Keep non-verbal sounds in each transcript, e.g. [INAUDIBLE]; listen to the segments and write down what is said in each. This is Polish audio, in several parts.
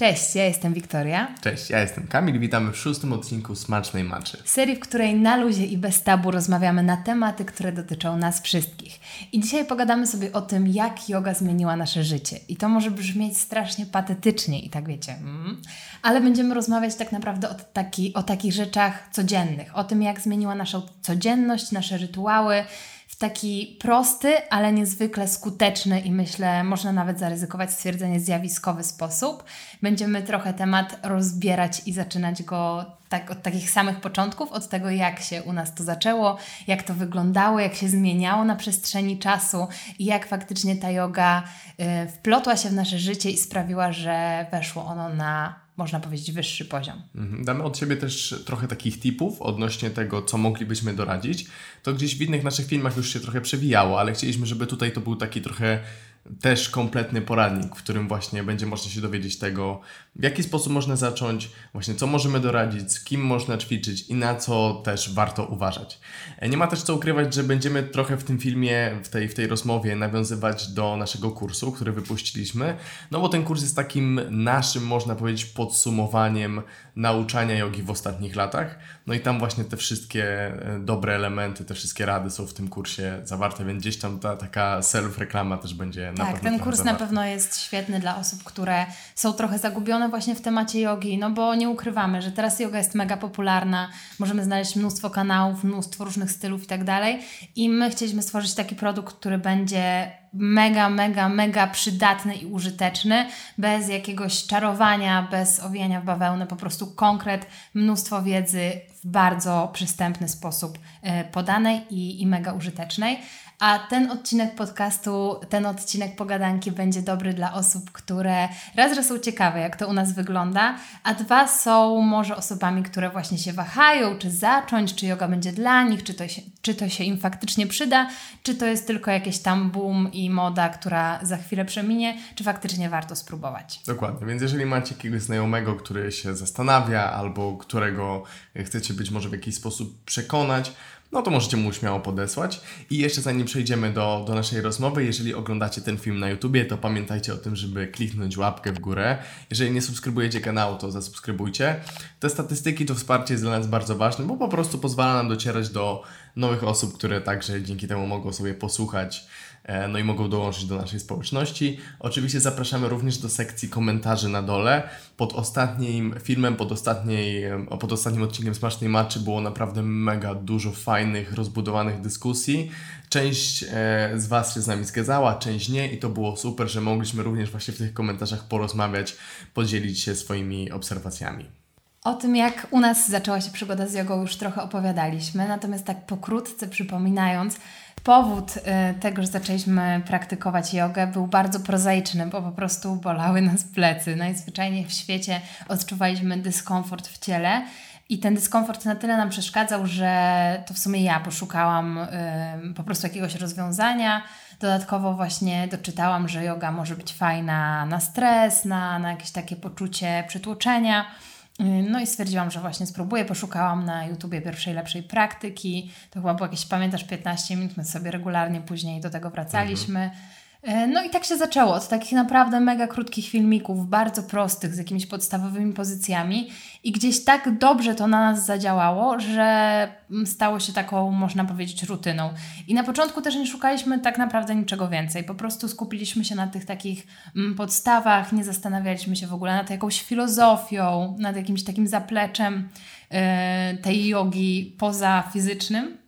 Cześć, ja jestem Wiktoria. Cześć, ja jestem Kamil. Witamy w szóstym odcinku Smacznej Maczy. Serii, w której na luzie i bez tabu rozmawiamy na tematy, które dotyczą nas wszystkich. I dzisiaj pogadamy sobie o tym, jak yoga zmieniła nasze życie. I to może brzmieć strasznie patetycznie i tak wiecie. Mm. Ale będziemy rozmawiać tak naprawdę o, taki, o takich rzeczach codziennych. O tym, jak zmieniła naszą codzienność, nasze rytuały, taki prosty, ale niezwykle skuteczny i myślę, można nawet zaryzykować stwierdzenie zjawiskowy sposób. Będziemy trochę temat rozbierać i zaczynać go tak, od takich samych początków, od tego, jak się u nas to zaczęło, jak to wyglądało, jak się zmieniało na przestrzeni czasu i jak faktycznie ta yoga y, wplotła się w nasze życie i sprawiła, że weszło ono na można powiedzieć, wyższy poziom. Mhm. Damy od siebie też trochę takich tipów odnośnie tego, co moglibyśmy doradzić. To gdzieś w innych naszych filmach już się trochę przewijało, ale chcieliśmy, żeby tutaj to był taki trochę też kompletny poradnik, w którym właśnie będzie można się dowiedzieć tego, w jaki sposób można zacząć, właśnie co możemy doradzić, z kim można ćwiczyć i na co też warto uważać. E, nie ma też co ukrywać, że będziemy trochę w tym filmie, w tej, w tej rozmowie nawiązywać do naszego kursu, który wypuściliśmy, no bo ten kurs jest takim naszym, można powiedzieć, podsumowaniem nauczania jogi w ostatnich latach. No i tam właśnie te wszystkie e, dobre elementy, te wszystkie rady są w tym kursie zawarte, więc gdzieś tam ta taka self-reklama też będzie na tak, ten kurs zawarty. na pewno jest świetny dla osób, które są trochę zagubione właśnie w temacie jogi, no bo nie ukrywamy, że teraz yoga jest mega popularna, możemy znaleźć mnóstwo kanałów, mnóstwo różnych stylów i tak dalej i my chcieliśmy stworzyć taki produkt, który będzie mega, mega, mega przydatny i użyteczny, bez jakiegoś czarowania, bez owijania w bawełnę, po prostu konkret, mnóstwo wiedzy w bardzo przystępny sposób e, podanej i, i mega użytecznej. A ten odcinek podcastu, ten odcinek pogadanki będzie dobry dla osób, które raz, że są ciekawe, jak to u nas wygląda, a dwa są może osobami, które właśnie się wahają, czy zacząć, czy yoga będzie dla nich, czy to się, czy to się im faktycznie przyda, czy to jest tylko jakieś tam boom i moda, która za chwilę przeminie, czy faktycznie warto spróbować. Dokładnie, więc jeżeli macie jakiegoś znajomego, który się zastanawia, albo którego chcecie być może w jakiś sposób przekonać, no to możecie mu śmiało podesłać. I jeszcze zanim przejdziemy do, do naszej rozmowy, jeżeli oglądacie ten film na YouTubie, to pamiętajcie o tym, żeby kliknąć łapkę w górę. Jeżeli nie subskrybujecie kanału, to zasubskrybujcie. Te statystyki, to wsparcie jest dla nas bardzo ważne, bo po prostu pozwala nam docierać do nowych osób, które także dzięki temu mogą sobie posłuchać no i mogą dołączyć do naszej społeczności. Oczywiście zapraszamy również do sekcji komentarzy na dole. Pod ostatnim filmem, pod, ostatniej, pod ostatnim odcinkiem Smacznej Maczy było naprawdę mega dużo fajnych, rozbudowanych dyskusji. Część e, z Was się z nami zgadzała, część nie i to było super, że mogliśmy również właśnie w tych komentarzach porozmawiać, podzielić się swoimi obserwacjami. O tym, jak u nas zaczęła się przygoda z jogą, już trochę opowiadaliśmy, natomiast tak pokrótce przypominając, powód y, tego, że zaczęliśmy praktykować jogę był bardzo prozaiczny, bo po prostu bolały nas plecy. Najzwyczajniej w świecie odczuwaliśmy dyskomfort w ciele. I ten dyskomfort na tyle nam przeszkadzał, że to w sumie ja poszukałam y, po prostu jakiegoś rozwiązania. Dodatkowo właśnie doczytałam, że yoga może być fajna na stres, na, na jakieś takie poczucie przytłoczenia. No i stwierdziłam, że właśnie spróbuję. Poszukałam na YouTubie pierwszej lepszej praktyki. To chyba było jakieś, pamiętasz, 15 minut. My sobie regularnie później do tego wracaliśmy. Mhm. E, no i tak się zaczęło, od takich naprawdę mega krótkich filmików, bardzo prostych, z jakimiś podstawowymi pozycjami i gdzieś tak dobrze to na nas zadziałało, że stało się taką, można powiedzieć, rutyną. I na początku też nie szukaliśmy tak naprawdę niczego więcej, po prostu skupiliśmy się na tych takich mm, podstawach, nie zastanawialiśmy się w ogóle nad jakąś filozofią, nad jakimś takim zapleczem yy, tej jogi poza fizycznym.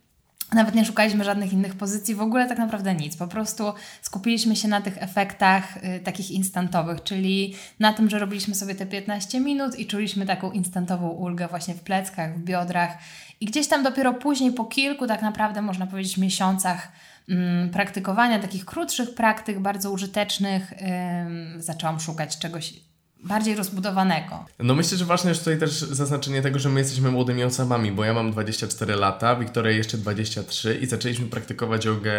Nawet nie szukaliśmy żadnych innych pozycji, w ogóle tak naprawdę nic. Po prostu skupiliśmy się na tych efektach y, takich instantowych, czyli na tym, że robiliśmy sobie te 15 minut i czuliśmy taką instantową ulgę właśnie w pleckach, w biodrach. I gdzieś tam dopiero później, po kilku tak naprawdę, można powiedzieć, miesiącach mm, praktykowania, takich krótszych praktyk, bardzo użytecznych, zaczęłam szukać czegoś bardziej rozbudowanego. No myślę, że ważne jest tutaj też zaznaczenie tego, że my jesteśmy młodymi osobami, bo ja mam 24 lata, Wiktoria jeszcze 23 i zaczęliśmy praktykować jogę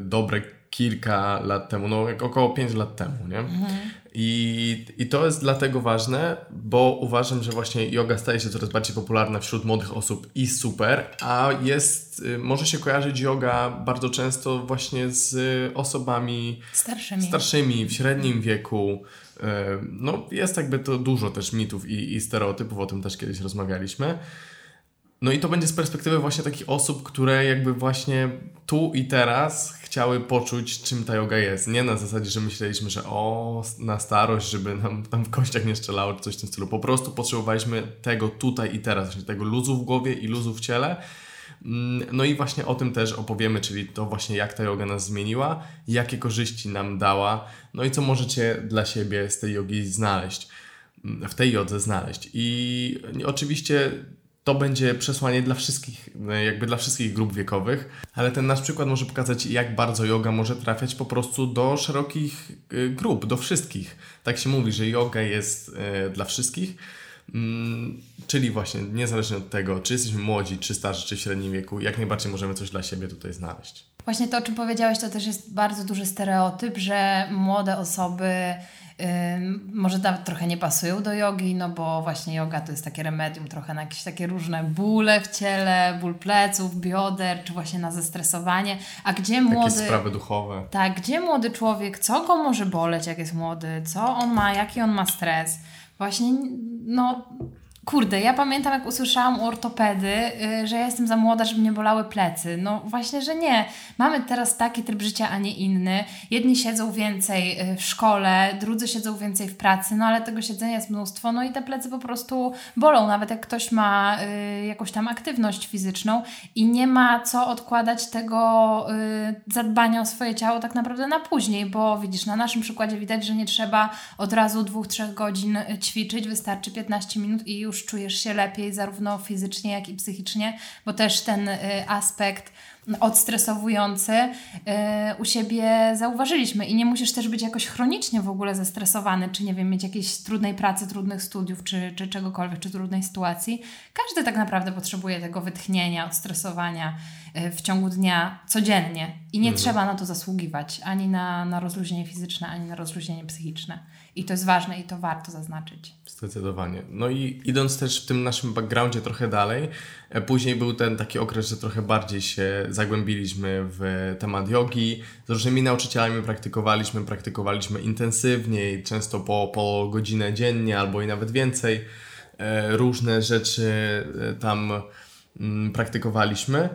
dobre kilka lat temu, no około 5 lat temu, nie? Mhm. I, I to jest dlatego ważne, bo uważam, że właśnie yoga staje się coraz bardziej popularna wśród młodych osób i super, a jest, y, może się kojarzyć yoga bardzo często właśnie z osobami starszymi, starszymi w średnim wieku. No jest jakby to dużo też mitów i, i stereotypów, o tym też kiedyś rozmawialiśmy. No i to będzie z perspektywy właśnie takich osób, które jakby właśnie tu i teraz chciały poczuć, czym ta yoga jest. Nie na zasadzie, że myśleliśmy, że o, na starość, żeby nam tam w kościach nie strzelało, czy coś w tym stylu. Po prostu potrzebowaliśmy tego tutaj i teraz, właśnie tego luzu w głowie i luzu w ciele. Mm, no i właśnie o tym też opowiemy, czyli to właśnie jak ta yoga nas zmieniła, jakie korzyści nam dała, no i co możecie dla siebie z tej jogi znaleźć, mm, w tej jodze znaleźć. I oczywiście to będzie przesłanie dla wszystkich, jakby dla wszystkich grup wiekowych, ale ten nasz przykład może pokazać, jak bardzo yoga może trafiać po prostu do szerokich y, grup, do wszystkich. Tak się mówi, że yoga jest y, dla wszystkich, czyli właśnie niezależnie od tego, czy jesteśmy młodzi, czy starzy, czy w średnim wieku, jak najbardziej możemy coś dla siebie tutaj znaleźć. Właśnie to, o czym powiedziałeś, to też jest bardzo duży stereotyp, że młode osoby może nawet trochę nie pasują do jogi, no bo właśnie yoga to jest takie remedium trochę na jakieś takie różne bóle w ciele, ból pleców, bioder, czy właśnie na zestresowanie. A gdzie młody... Takie sprawy duchowe. Tak, gdzie młody człowiek, co go może boleć, jak jest młody, co on ma, jaki on ma stres. Właśnie, no Kurde, ja pamiętam, jak usłyszałam u ortopedy, yy, że ja jestem za młoda, żeby mnie bolały plecy. No właśnie, że nie. Mamy teraz taki tryb życia, a nie inny. Jedni siedzą więcej y, w szkole, drudzy siedzą więcej w pracy, no ale tego siedzenia jest mnóstwo, no i te plecy po prostu bolą, nawet jak ktoś ma y, jakąś tam aktywność fizyczną i nie ma co odkładać tego y, zadbania o swoje ciało tak naprawdę na później, bo widzisz, na naszym przykładzie widać, że nie trzeba od razu dwóch, trzech godzin y, ćwiczyć, wystarczy 15 minut i już już czujesz się lepiej, zarówno fizycznie, jak i psychicznie, bo też ten y, aspekt odstresowujący y, u siebie zauważyliśmy i nie musisz też być jakoś chronicznie w ogóle zestresowany, czy nie wiem, mieć jakiejś trudnej pracy, trudnych studiów, czy, czy czegokolwiek, czy trudnej sytuacji. Każdy tak naprawdę potrzebuje tego wytchnienia, odstresowania y, w ciągu dnia codziennie i nie mhm. trzeba na to zasługiwać ani na, na rozluźnienie fizyczne, ani na rozluźnienie psychiczne. I to jest ważne i to warto zaznaczyć. Zdecydowanie. No i idąc też w tym naszym backgroundzie trochę dalej, e, później był ten taki okres, że trochę bardziej się zagłębiliśmy w temat jogi. Z różnymi nauczycielami praktykowaliśmy, praktykowaliśmy intensywniej, często po, po godzinę dziennie albo i nawet więcej. E, różne rzeczy e, tam mm, praktykowaliśmy.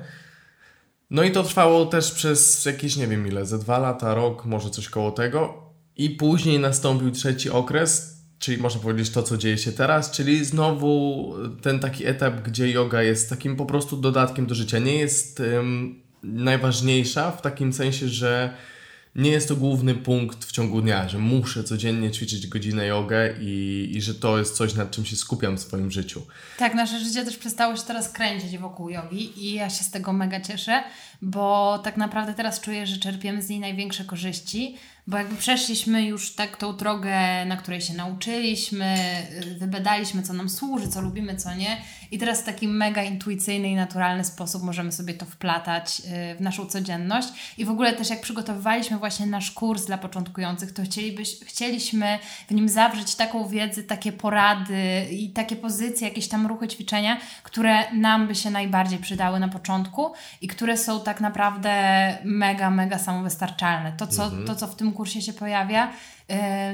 No i to trwało też przez jakieś, nie wiem ile, ze dwa lata, rok, może coś koło tego. I później nastąpił trzeci okres, czyli można powiedzieć to, co dzieje się teraz, czyli znowu ten taki etap, gdzie yoga jest takim po prostu dodatkiem do życia. Nie jest um, najważniejsza w takim sensie, że nie jest to główny punkt w ciągu dnia, że muszę codziennie ćwiczyć godzinę jogę i, i że to jest coś, nad czym się skupiam w swoim życiu. Tak, nasze życie też przestało się teraz kręcić wokół jogi i ja się z tego mega cieszę, bo tak naprawdę teraz czuję, że czerpiemy z niej największe korzyści, bo jakby przeszliśmy już tak tą drogę, na której się nauczyliśmy, wybadaliśmy, co nam służy, co lubimy, co nie. I teraz w taki mega intuicyjny i naturalny sposób możemy sobie to wplatać y, w naszą codzienność. I w ogóle też jak przygotowywaliśmy właśnie nasz kurs dla początkujących, to chcielibyś, chcieliśmy w nim zawrzeć taką wiedzę, takie porady i takie pozycje, jakieś tam ruchy, ćwiczenia, które nam by się najbardziej przydały na początku i które są tak naprawdę mega, mega samowystarczalne. To, co, mhm. to, co w tym kursie się pojawia,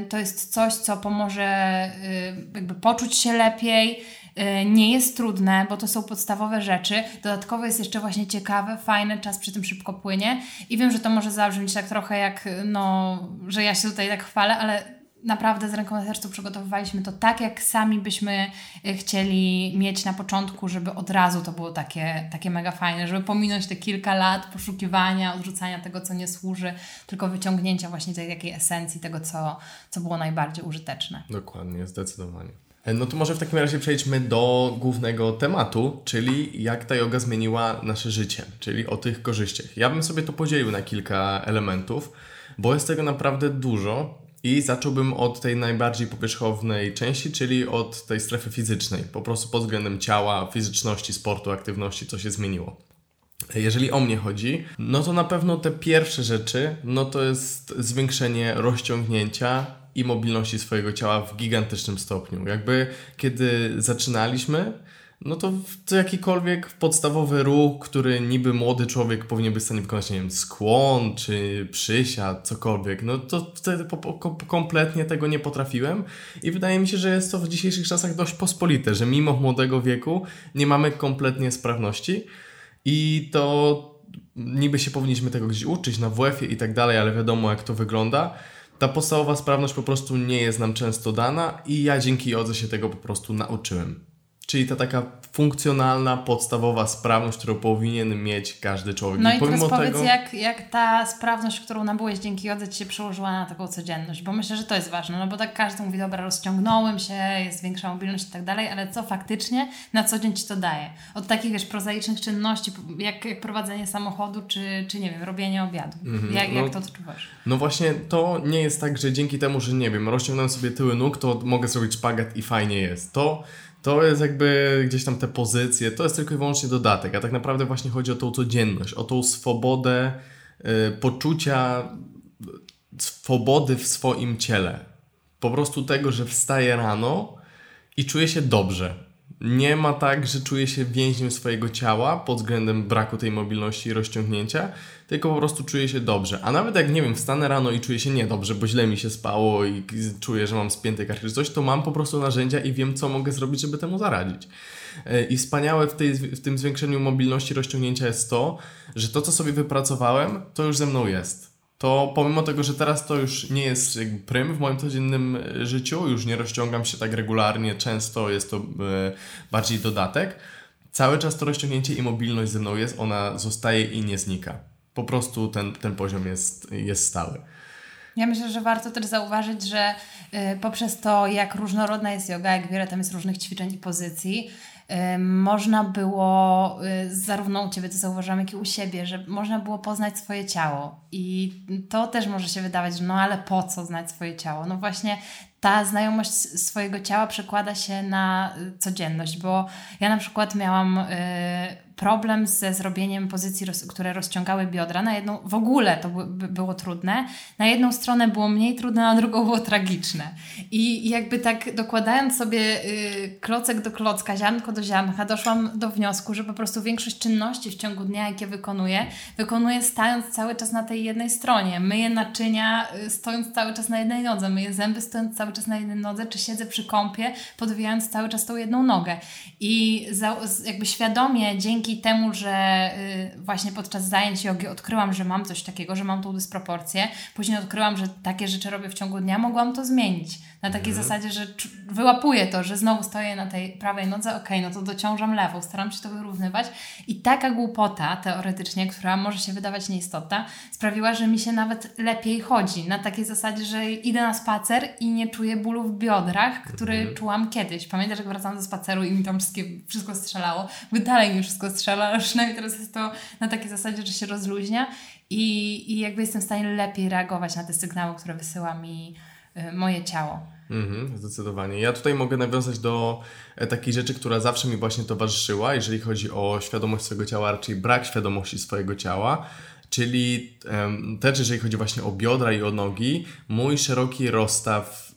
y, to jest coś, co pomoże y, jakby poczuć się lepiej. Y, nie jest trudne, bo to są podstawowe rzeczy. Dodatkowo jest jeszcze właśnie ciekawe, fajne, czas przy tym szybko płynie. I wiem, że to może zabrzmieć tak trochę jak, no, że ja się tutaj tak chwalę, ale naprawdę z ręką na sercu przygotowywaliśmy to tak, jak sami byśmy e, chcieli mieć na początku, żeby od razu to było takie, takie mega fajne, żeby pominąć te kilka lat poszukiwania, odrzucania tego, co nie służy, tylko wyciągnięcia właśnie tej takiej esencji tego, co, co było najbardziej użyteczne. Dokładnie, zdecydowanie. E, no to może w takim razie przejdźmy do głównego tematu, czyli jak ta yoga zmieniła nasze życie, czyli o tych korzyściach. Ja bym sobie to podzielił na kilka elementów, bo jest tego naprawdę dużo i zacząłbym od tej najbardziej powierzchownej części, czyli od tej strefy fizycznej, po prostu pod względem ciała, fizyczności, sportu, aktywności, co się zmieniło. Jeżeli o mnie chodzi, no to na pewno te pierwsze rzeczy, no to jest zwiększenie rozciągnięcia i mobilności swojego ciała w gigantycznym stopniu. Jakby kiedy zaczynaliśmy, no to, to jakikolwiek podstawowy ruch, który niby młody człowiek powinien być w stanie wykonać, nie wiem, skłon czy przysiad, cokolwiek, no to wtedy po, po, kompletnie tego nie potrafiłem i wydaje mi się, że jest to w dzisiejszych czasach dość pospolite, że mimo młodego wieku nie mamy kompletnie sprawności i to niby się powinniśmy tego gdzieś uczyć na WF-ie i tak dalej, ale wiadomo jak to wygląda. Ta podstawowa sprawność po prostu nie jest nam często dana i ja dzięki jodze się tego po prostu nauczyłem. Czyli ta taka funkcjonalna, podstawowa sprawność, którą powinien mieć każdy człowiek. No i, i teraz powiedz, tego... jak, jak ta sprawność, którą nabyłeś dzięki jodze, ci się przełożyła na taką codzienność, bo myślę, że to jest ważne, no bo tak każdy mówi, dobra, rozciągnąłem się, jest większa mobilność i tak dalej, ale co faktycznie na co dzień Ci to daje? Od takich, wiesz, prozaicznych czynności, jak, jak prowadzenie samochodu, czy, czy nie wiem, robienie obiadu. -hmm. jak, no, jak to odczuwasz? No właśnie, to nie jest tak, że dzięki temu, że nie wiem, rozciągnąłem sobie tyły nóg, to mogę zrobić szpagat i fajnie jest. To to jest jakby gdzieś tam te pozycje, to jest tylko i wyłącznie dodatek, a tak naprawdę właśnie chodzi o tą codzienność, o tą swobodę y, poczucia swobody w swoim ciele. Po prostu tego, że wstaję rano i czuję się dobrze nie ma tak, że czuję się więźniem swojego ciała pod względem braku tej mobilności i rozciągnięcia, tylko po prostu czuję się dobrze. A nawet jak, nie wiem, wstanę rano i czuję się niedobrze, bo źle mi się spało i czuję, że mam spięty kark czy coś, to mam po prostu narzędzia i wiem, co mogę zrobić, żeby temu zaradzić. E, I wspaniałe w, tej, w tym zwiększeniu mobilności rozciągnięcia jest to, że to, co sobie wypracowałem, to już ze mną jest to pomimo tego, że teraz to już nie jest jakby prym w moim codziennym e, życiu, już nie rozciągam się tak regularnie, często jest to e, bardziej dodatek, cały czas to rozciągnięcie i mobilność ze mną jest, ona zostaje i nie znika. Po prostu ten, ten poziom jest, jest stały. Ja myślę, że warto też zauważyć, że y, poprzez to, jak różnorodna jest yoga, jak wiele tam jest różnych ćwiczeń i pozycji, można było, y, zarówno u Ciebie to zauważyłam, jak i u siebie, że można było poznać swoje ciało. I to też może się wydawać, że no ale po co znać swoje ciało? No właśnie ta znajomość swojego ciała przekłada się na y, codzienność, bo ja na przykład miałam y, problem ze zrobieniem pozycji, które rozciągały biodra. Na jedną, w ogóle to by, było trudne. Na jedną stronę było mniej trudne, na drugą było tragiczne. I jakby tak dokładając sobie y, klocek do klocka, ziarnko do ziarnka, doszłam do wniosku, że po prostu większość czynności w ciągu dnia, jakie wykonuję, wykonuję stając cały czas na tej jednej stronie. Myję naczynia stojąc cały czas na jednej nodze, myję zęby stojąc cały czas na jednej nodze, czy siedzę przy kąpie, podwijając cały czas tą jedną nogę. I za, jakby świadomie dzięki temu, że y, właśnie podczas zajęć jogi odkryłam, że mam coś takiego, że mam tą dysproporcję, później odkryłam, że takie rzeczy robię w ciągu dnia, mogłam to zmienić. Na takiej mhm. zasadzie, że wyłapuję to, że znowu stoję na tej prawej nodze, ok, no to dociążam lewą, staram się to wyrównywać. I taka głupota teoretycznie, która może się wydawać nieistotna, sprawiła, że mi się nawet lepiej chodzi. Na takiej zasadzie, że idę na spacer i nie czuję bólu w biodrach, który mhm. czułam kiedyś. Pamiętasz, jak wracałam ze spaceru i mi tam wszystkie, wszystko strzelało? By dalej mi wszystko strzela, [LAUGHS] ale przynajmniej teraz jest to na takiej zasadzie, że się rozluźnia i, i jakby jestem w stanie lepiej reagować na te sygnały, które wysyła mi y, moje ciało. Mhm, zdecydowanie. Ja tutaj mogę nawiązać do e, takiej rzeczy, która zawsze mi właśnie towarzyszyła, jeżeli chodzi o świadomość swojego ciała, raczej brak świadomości swojego ciała. Czyli też jeżeli chodzi właśnie o biodra i o nogi, mój szeroki rozstaw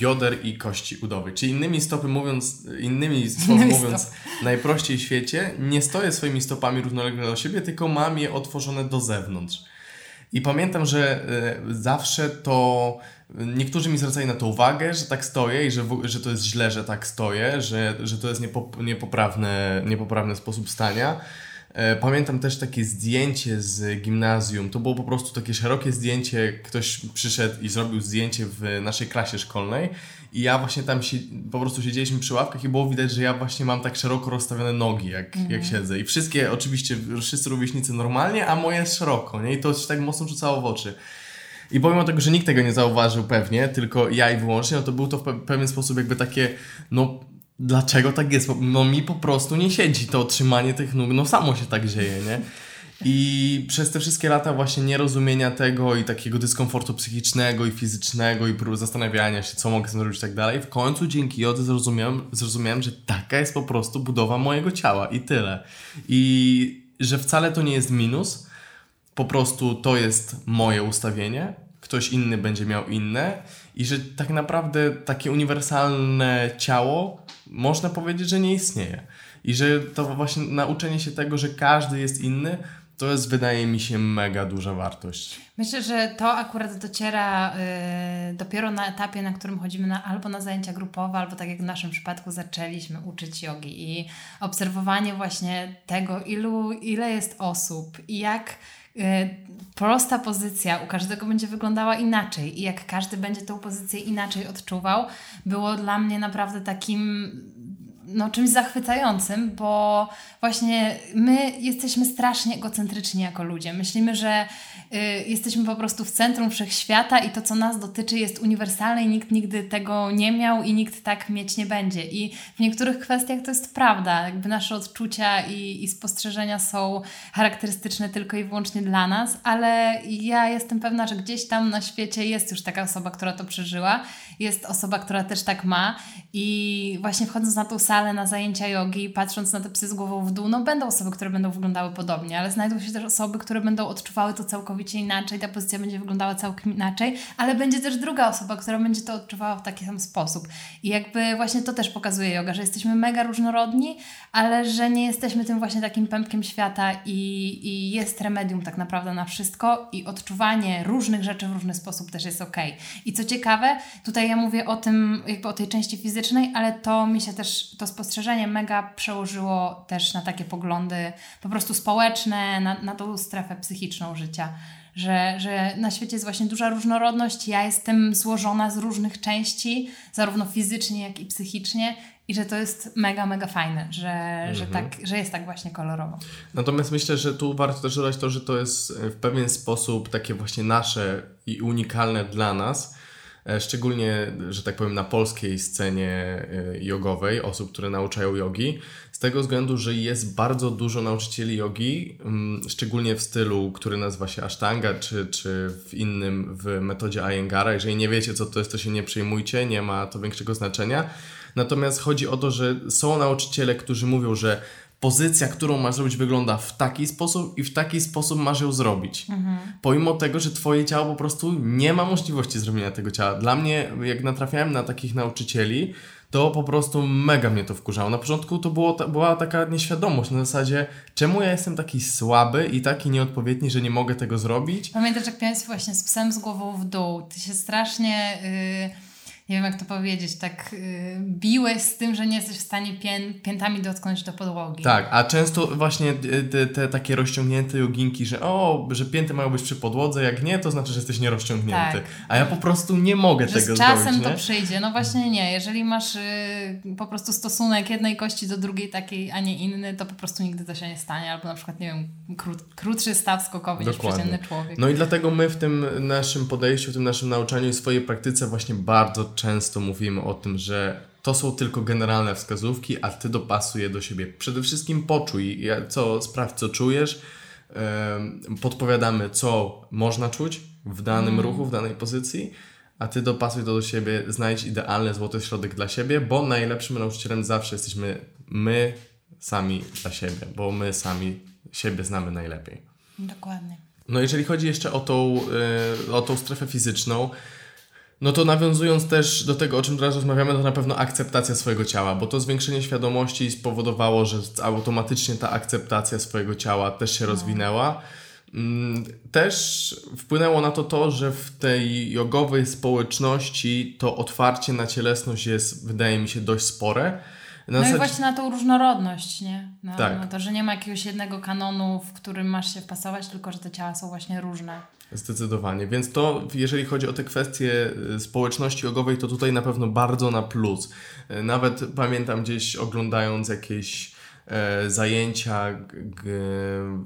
bioder i kości udowej. Czyli innymi stopy mówiąc, innymi słowy mówiąc, stop. najprościej w świecie, nie stoję swoimi stopami równolegle do siebie, tylko mam je otworzone do zewnątrz. I pamiętam, że y, zawsze to niektórzy mi zwracali na to uwagę, że tak stoję i że, że to jest źle, że tak stoję, że, że to jest niepop, niepoprawny, niepoprawny sposób stania. E, pamiętam też takie zdjęcie z gimnazjum. To było po prostu takie szerokie zdjęcie. Ktoś przyszedł i zrobił zdjęcie w naszej klasie szkolnej. I ja właśnie tam po prostu siedzieliśmy przy ławkach i było widać, że ja właśnie mam tak szeroko rozstawione nogi, jak, mm. jak siedzę. I wszystkie, oczywiście, wszyscy rówieśnicy normalnie, a moje szeroko, nie? I to się tak mocno rzucało w oczy. I pomimo tego, że nikt tego nie zauważył pewnie, tylko ja i wyłącznie, no to był to w pewien sposób jakby takie, no dlaczego tak jest? No mi po prostu nie siedzi to otrzymanie tych nóg, no samo się tak dzieje, nie? I przez te wszystkie lata właśnie nierozumienia tego i takiego dyskomfortu psychicznego i fizycznego i prób zastanawiania się, co mogę zrobić i tak dalej, w końcu dzięki jodze zrozumiałem, zrozumiałem, że taka jest po prostu budowa mojego ciała i tyle. I że wcale to nie jest minus, po prostu to jest moje ustawienie, ktoś inny będzie miał inne i że tak naprawdę takie uniwersalne ciało można powiedzieć, że nie istnieje. I że to właśnie nauczenie się tego, że każdy jest inny, to jest, wydaje mi się, mega duża wartość. Myślę, że to akurat dociera y, dopiero na etapie, na którym chodzimy na, albo na zajęcia grupowe, albo tak jak w naszym przypadku zaczęliśmy uczyć jogi i obserwowanie właśnie tego, ilu, ile jest osób i jak prosta pozycja u każdego będzie wyglądała inaczej i jak każdy będzie tę pozycję inaczej odczuwał, było dla mnie naprawdę takim no, czymś zachwycającym, bo właśnie my jesteśmy strasznie egocentryczni jako ludzie. Myślimy, że y, jesteśmy po prostu w centrum wszechświata i to, co nas dotyczy, jest uniwersalne i nikt nigdy tego nie miał i nikt tak mieć nie będzie. I w niektórych kwestiach to jest prawda. Jakby nasze odczucia i, i spostrzeżenia są charakterystyczne tylko i wyłącznie dla nas, ale ja jestem pewna, że gdzieś tam na świecie jest już taka osoba, która to przeżyła. Jest osoba, która też tak ma i właśnie wchodząc na tą salę, na zajęcia jogi, patrząc na te psy z głową w dół, no będą osoby, które będą wyglądały podobnie, ale znajdą się też osoby, które będą odczuwały to całkowicie inaczej, ta pozycja będzie wyglądała całkiem inaczej, ale będzie też druga osoba, która będzie to odczuwała w taki sam sposób. I jakby właśnie to też pokazuje yoga, że jesteśmy mega różnorodni, ale że nie jesteśmy tym właśnie takim pępkiem świata i, i jest remedium tak naprawdę na wszystko i odczuwanie różnych rzeczy w różny sposób też jest ok. I co ciekawe, tutaj ja mówię o tym, jakby o tej części fizycznej, ale to mi się też, to spostrzeżenie mega przełożyło też na takie poglądy po prostu społeczne, na, na tą strefę psychiczną życia. Że, że na świecie jest właśnie duża różnorodność, ja jestem złożona z różnych części, zarówno fizycznie, jak i psychicznie, i że to jest mega, mega fajne, że, mhm. że, tak, że jest tak właśnie kolorowo. Natomiast myślę, że tu warto też dodać to, że to jest w pewien sposób takie właśnie nasze i unikalne dla nas, E, szczególnie, że tak powiem, na polskiej scenie e, jogowej, osób, które nauczają jogi, z tego względu, że jest bardzo dużo nauczycieli jogi, mm, szczególnie w stylu, który nazywa się Ashtanga, czy, czy w innym, w metodzie Iyengara. Jeżeli nie wiecie, co to jest, to się nie przejmujcie, nie ma to większego znaczenia. Natomiast chodzi o to, że są nauczyciele, którzy mówią, że pozycja, którą masz zrobić, wygląda w taki sposób i w taki sposób masz ją zrobić. Mhm. Pomimo tego, że twoje ciało po prostu nie ma możliwości zrobienia tego ciała. Dla mnie, jak natrafiałem na takich nauczycieli, to po prostu mega mnie to wkurzało. Na początku to było, była taka nieświadomość na zasadzie, czemu ja jestem taki słaby i taki nieodpowiedni, że nie mogę tego zrobić. Pamiętasz, jak miałeś właśnie z psem z głową w dół. Ty się strasznie... Yy nie wiem jak to powiedzieć, tak yy, biłeś z tym, że nie jesteś w stanie pię piętami dotknąć do podłogi. Tak, a często właśnie te, te takie rozciągnięte joginki, że o, że pięty mają być przy podłodze, jak nie, to znaczy, że jesteś nierozciągnięty. Tak. A ja po prostu nie mogę że tego zrobić. z czasem zrobić, to przyjdzie. No właśnie nie. Jeżeli masz yy, po prostu stosunek jednej kości do drugiej takiej, a nie inny, to po prostu nigdy to się nie stanie. Albo na przykład, nie wiem, krót, krótszy staw skokowy Dokładnie. niż przeciętny człowiek. No i dlatego my w tym naszym podejściu, w tym naszym nauczaniu i swojej praktyce właśnie bardzo często mówimy o tym, że to są tylko generalne wskazówki, a ty dopasuj je do siebie. Przede wszystkim poczuj, co sprawdź, co czujesz. Podpowiadamy, co można czuć w danym mm. ruchu, w danej pozycji, a ty dopasuj to do siebie, znajdź idealny złoty środek dla siebie, bo najlepszym nauczycielem zawsze jesteśmy my sami dla siebie, bo my sami siebie znamy najlepiej. Dokładnie. No jeżeli chodzi jeszcze o tą, e, o tą strefę fizyczną, no to nawiązując też do tego, o czym teraz rozmawiamy, to na pewno akceptacja swojego ciała, bo to zwiększenie świadomości spowodowało, że automatycznie ta akceptacja swojego ciała też się no. rozwinęła. Mm, też wpłynęło na to to, że w tej jogowej społeczności to otwarcie na cielesność jest, wydaje mi się, dość spore. No zasadzie... i właśnie na tą różnorodność, nie? Na, tak. na to, że nie ma jakiegoś jednego kanonu, w którym masz się wpasować, tylko że te ciała są właśnie różne. Zdecydowanie. Więc to, jeżeli chodzi o te kwestie y, społeczności jogowej, to tutaj na pewno bardzo na plus. Y, nawet pamiętam gdzieś oglądając jakieś e, zajęcia, g,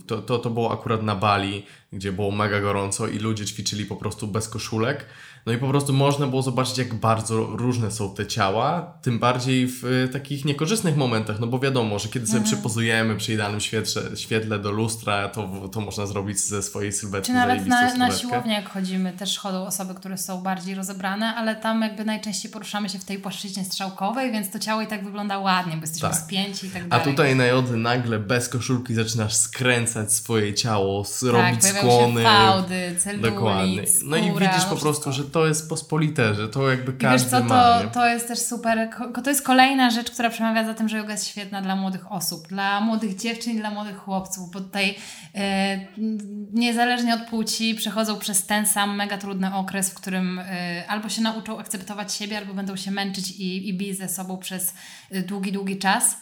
to, to, to było akurat na Bali, gdzie było mega gorąco i ludzie ćwiczyli po prostu bez koszulek. No i po prostu można było zobaczyć, jak bardzo różne są te ciała, tym bardziej w y, takich niekorzystnych momentach, no bo wiadomo, że kiedy sobie mhm. przypozujemy przy idealnym świetle, świetle do lustra, to, to można zrobić ze swojej sylwetki Czy nawet na, na siłownię jak chodzimy, też chodzą osoby, które są bardziej rozebrane, ale tam jakby najczęściej poruszamy się w tej płaszczyźnie strzałkowej, więc to ciało i tak wygląda ładnie, bo jesteśmy tak. spięci i tak dalej. A tutaj na jody nagle bez koszulki zaczynasz skręcać swoje ciało, tak, robić skłony. Fałdy, celulit, Dokładnie. No i widzisz po prostu, że to jest pospolite, że to jakby każdy I wiesz co, ma, to, to jest też super, to jest kolejna rzecz, która przemawia za tym, że yoga jest świetna dla młodych osób, dla młodych dziewczyn dla młodych chłopców, bo tutaj e, niezależnie od płci przechodzą przez ten sam mega trudny okres, w którym e, albo się nauczą akceptować siebie, albo będą się męczyć i, i bić ze sobą przez e, długi, długi czas.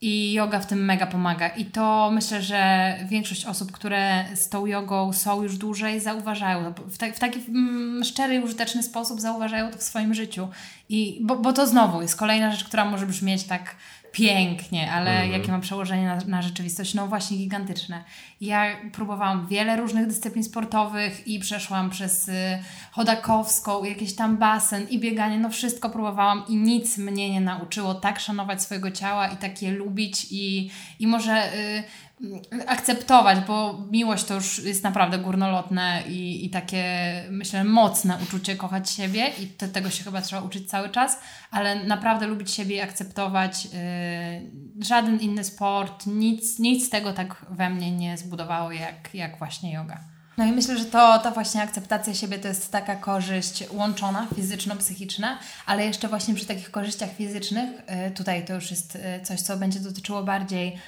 I yoga w tym mega pomaga. I to myślę, że większość osób, które z tą jogą są już dłużej, zauważają. W, ta, w taki mm, szczery użyteczny sposób zauważają to w swoim życiu. I, bo, bo to znowu jest kolejna rzecz, która może brzmieć tak pięknie, ale mm. jakie ma przełożenie na, na rzeczywistość? No właśnie gigantyczne. Ja próbowałam wiele różnych dyscyplin sportowych i przeszłam przez y, chodakowską, jakiś tam basen i bieganie, no wszystko próbowałam i nic mnie nie nauczyło tak szanować swojego ciała i tak je lubić i, i może... Y, akceptować, bo miłość to już jest naprawdę górnolotne i, i takie, myślę, mocne uczucie kochać siebie i te, tego się chyba trzeba uczyć cały czas, ale naprawdę lubić siebie i akceptować yy, żaden inny sport, nic, nic tego tak we mnie nie zbudowało jak, jak właśnie yoga. No i myślę, że to, ta właśnie akceptacja siebie to jest taka korzyść łączona, fizyczno-psychiczna, ale jeszcze właśnie przy takich korzyściach fizycznych, yy, tutaj to już jest yy, coś, co będzie dotyczyło bardziej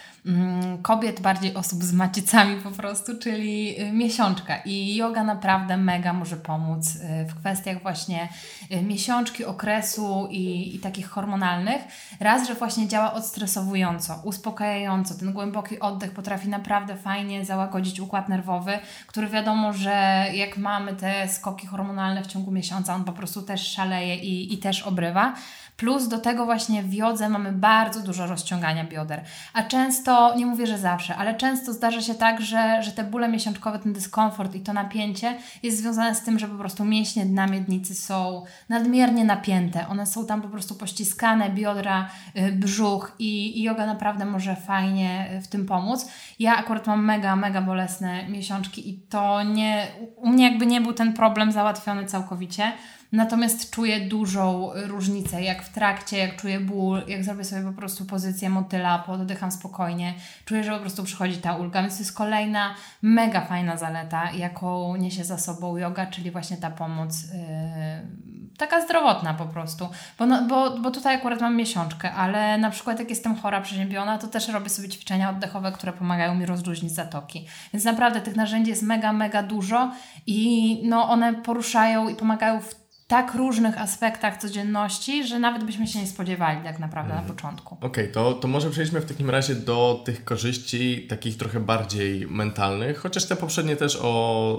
kobiet, bardziej osób z macicami po prostu, czyli y, miesiączka. I yoga naprawdę mega może pomóc y, w kwestiach właśnie y, miesiączki, okresu i, i takich hormonalnych. Raz, że właśnie działa odstresowująco, uspokajająco. Ten głęboki oddech potrafi naprawdę fajnie załagodzić układ nerwowy, który wiadomo, że jak mamy te skoki hormonalne w ciągu miesiąca, on po prostu też szaleje i, i też obrywa. Plus do tego właśnie w jodze mamy bardzo dużo rozciągania bioder. A często, nie mówię, że zawsze, ale często zdarza się tak, że, że te bóle miesiączkowe, ten dyskomfort i to napięcie jest związane z tym, że po prostu mięśnie dna miednicy są nadmiernie napięte. One są tam po prostu pościskane, biodra, yy, brzuch i, i yoga naprawdę może fajnie y, w tym pomóc. Ja akurat mam mega, mega bolesne miesiączki i to nie, u mnie jakby nie był ten problem załatwiony całkowicie. Natomiast czuję dużą różnicę, jak w trakcie, jak czuję ból, jak zrobię sobie po prostu pozycję motyla, poddycham spokojnie, czuję, że po prostu przychodzi ta ulga. Więc to jest kolejna mega fajna zaleta, jaką niesie za sobą yoga, czyli właśnie ta pomoc yy, taka zdrowotna po prostu. Bo, no, bo, bo tutaj akurat mam miesiączkę, ale na przykład jak jestem chora, przeziębiona, to też robię sobie ćwiczenia oddechowe, które pomagają mi rozluźnić zatoki. Więc naprawdę tych narzędzi jest mega, mega dużo i no, one poruszają i pomagają w tak różnych aspektach codzienności, że nawet byśmy się nie spodziewali tak naprawdę na mhm. początku. Okej, okay, to, to może przejdźmy w takim razie do tych korzyści takich trochę bardziej mentalnych, chociaż te poprzednie też o,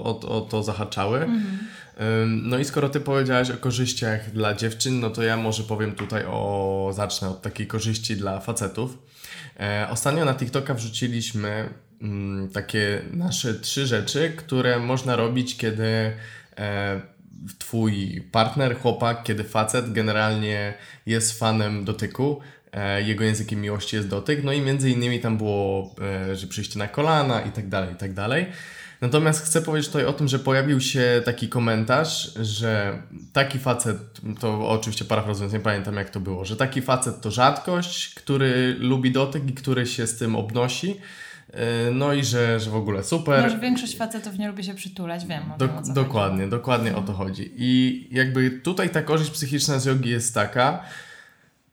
o, o to zahaczały. Mhm. No i skoro Ty powiedziałaś o korzyściach dla dziewczyn, no to ja może powiem tutaj o, zacznę od takiej korzyści dla facetów. E, ostatnio na TikToka wrzuciliśmy mm, takie nasze trzy rzeczy, które można robić, kiedy e, twój partner, chłopak, kiedy facet generalnie jest fanem dotyku, e, jego językiem miłości jest dotyk, no i między innymi tam było, e, że przyjście na kolana i tak dalej, i tak dalej. Natomiast chcę powiedzieć tutaj o tym, że pojawił się taki komentarz, że taki facet, to oczywiście parafrazując, nie pamiętam jak to było, że taki facet to rzadkość, który lubi dotyk i który się z tym obnosi. E, no i że, że w ogóle super. No, że większość facetów nie lubi się przytulać, wiem. Do, dokładnie, chodzi. dokładnie o to chodzi. I jakby tutaj ta korzyść psychiczna z jogi jest taka,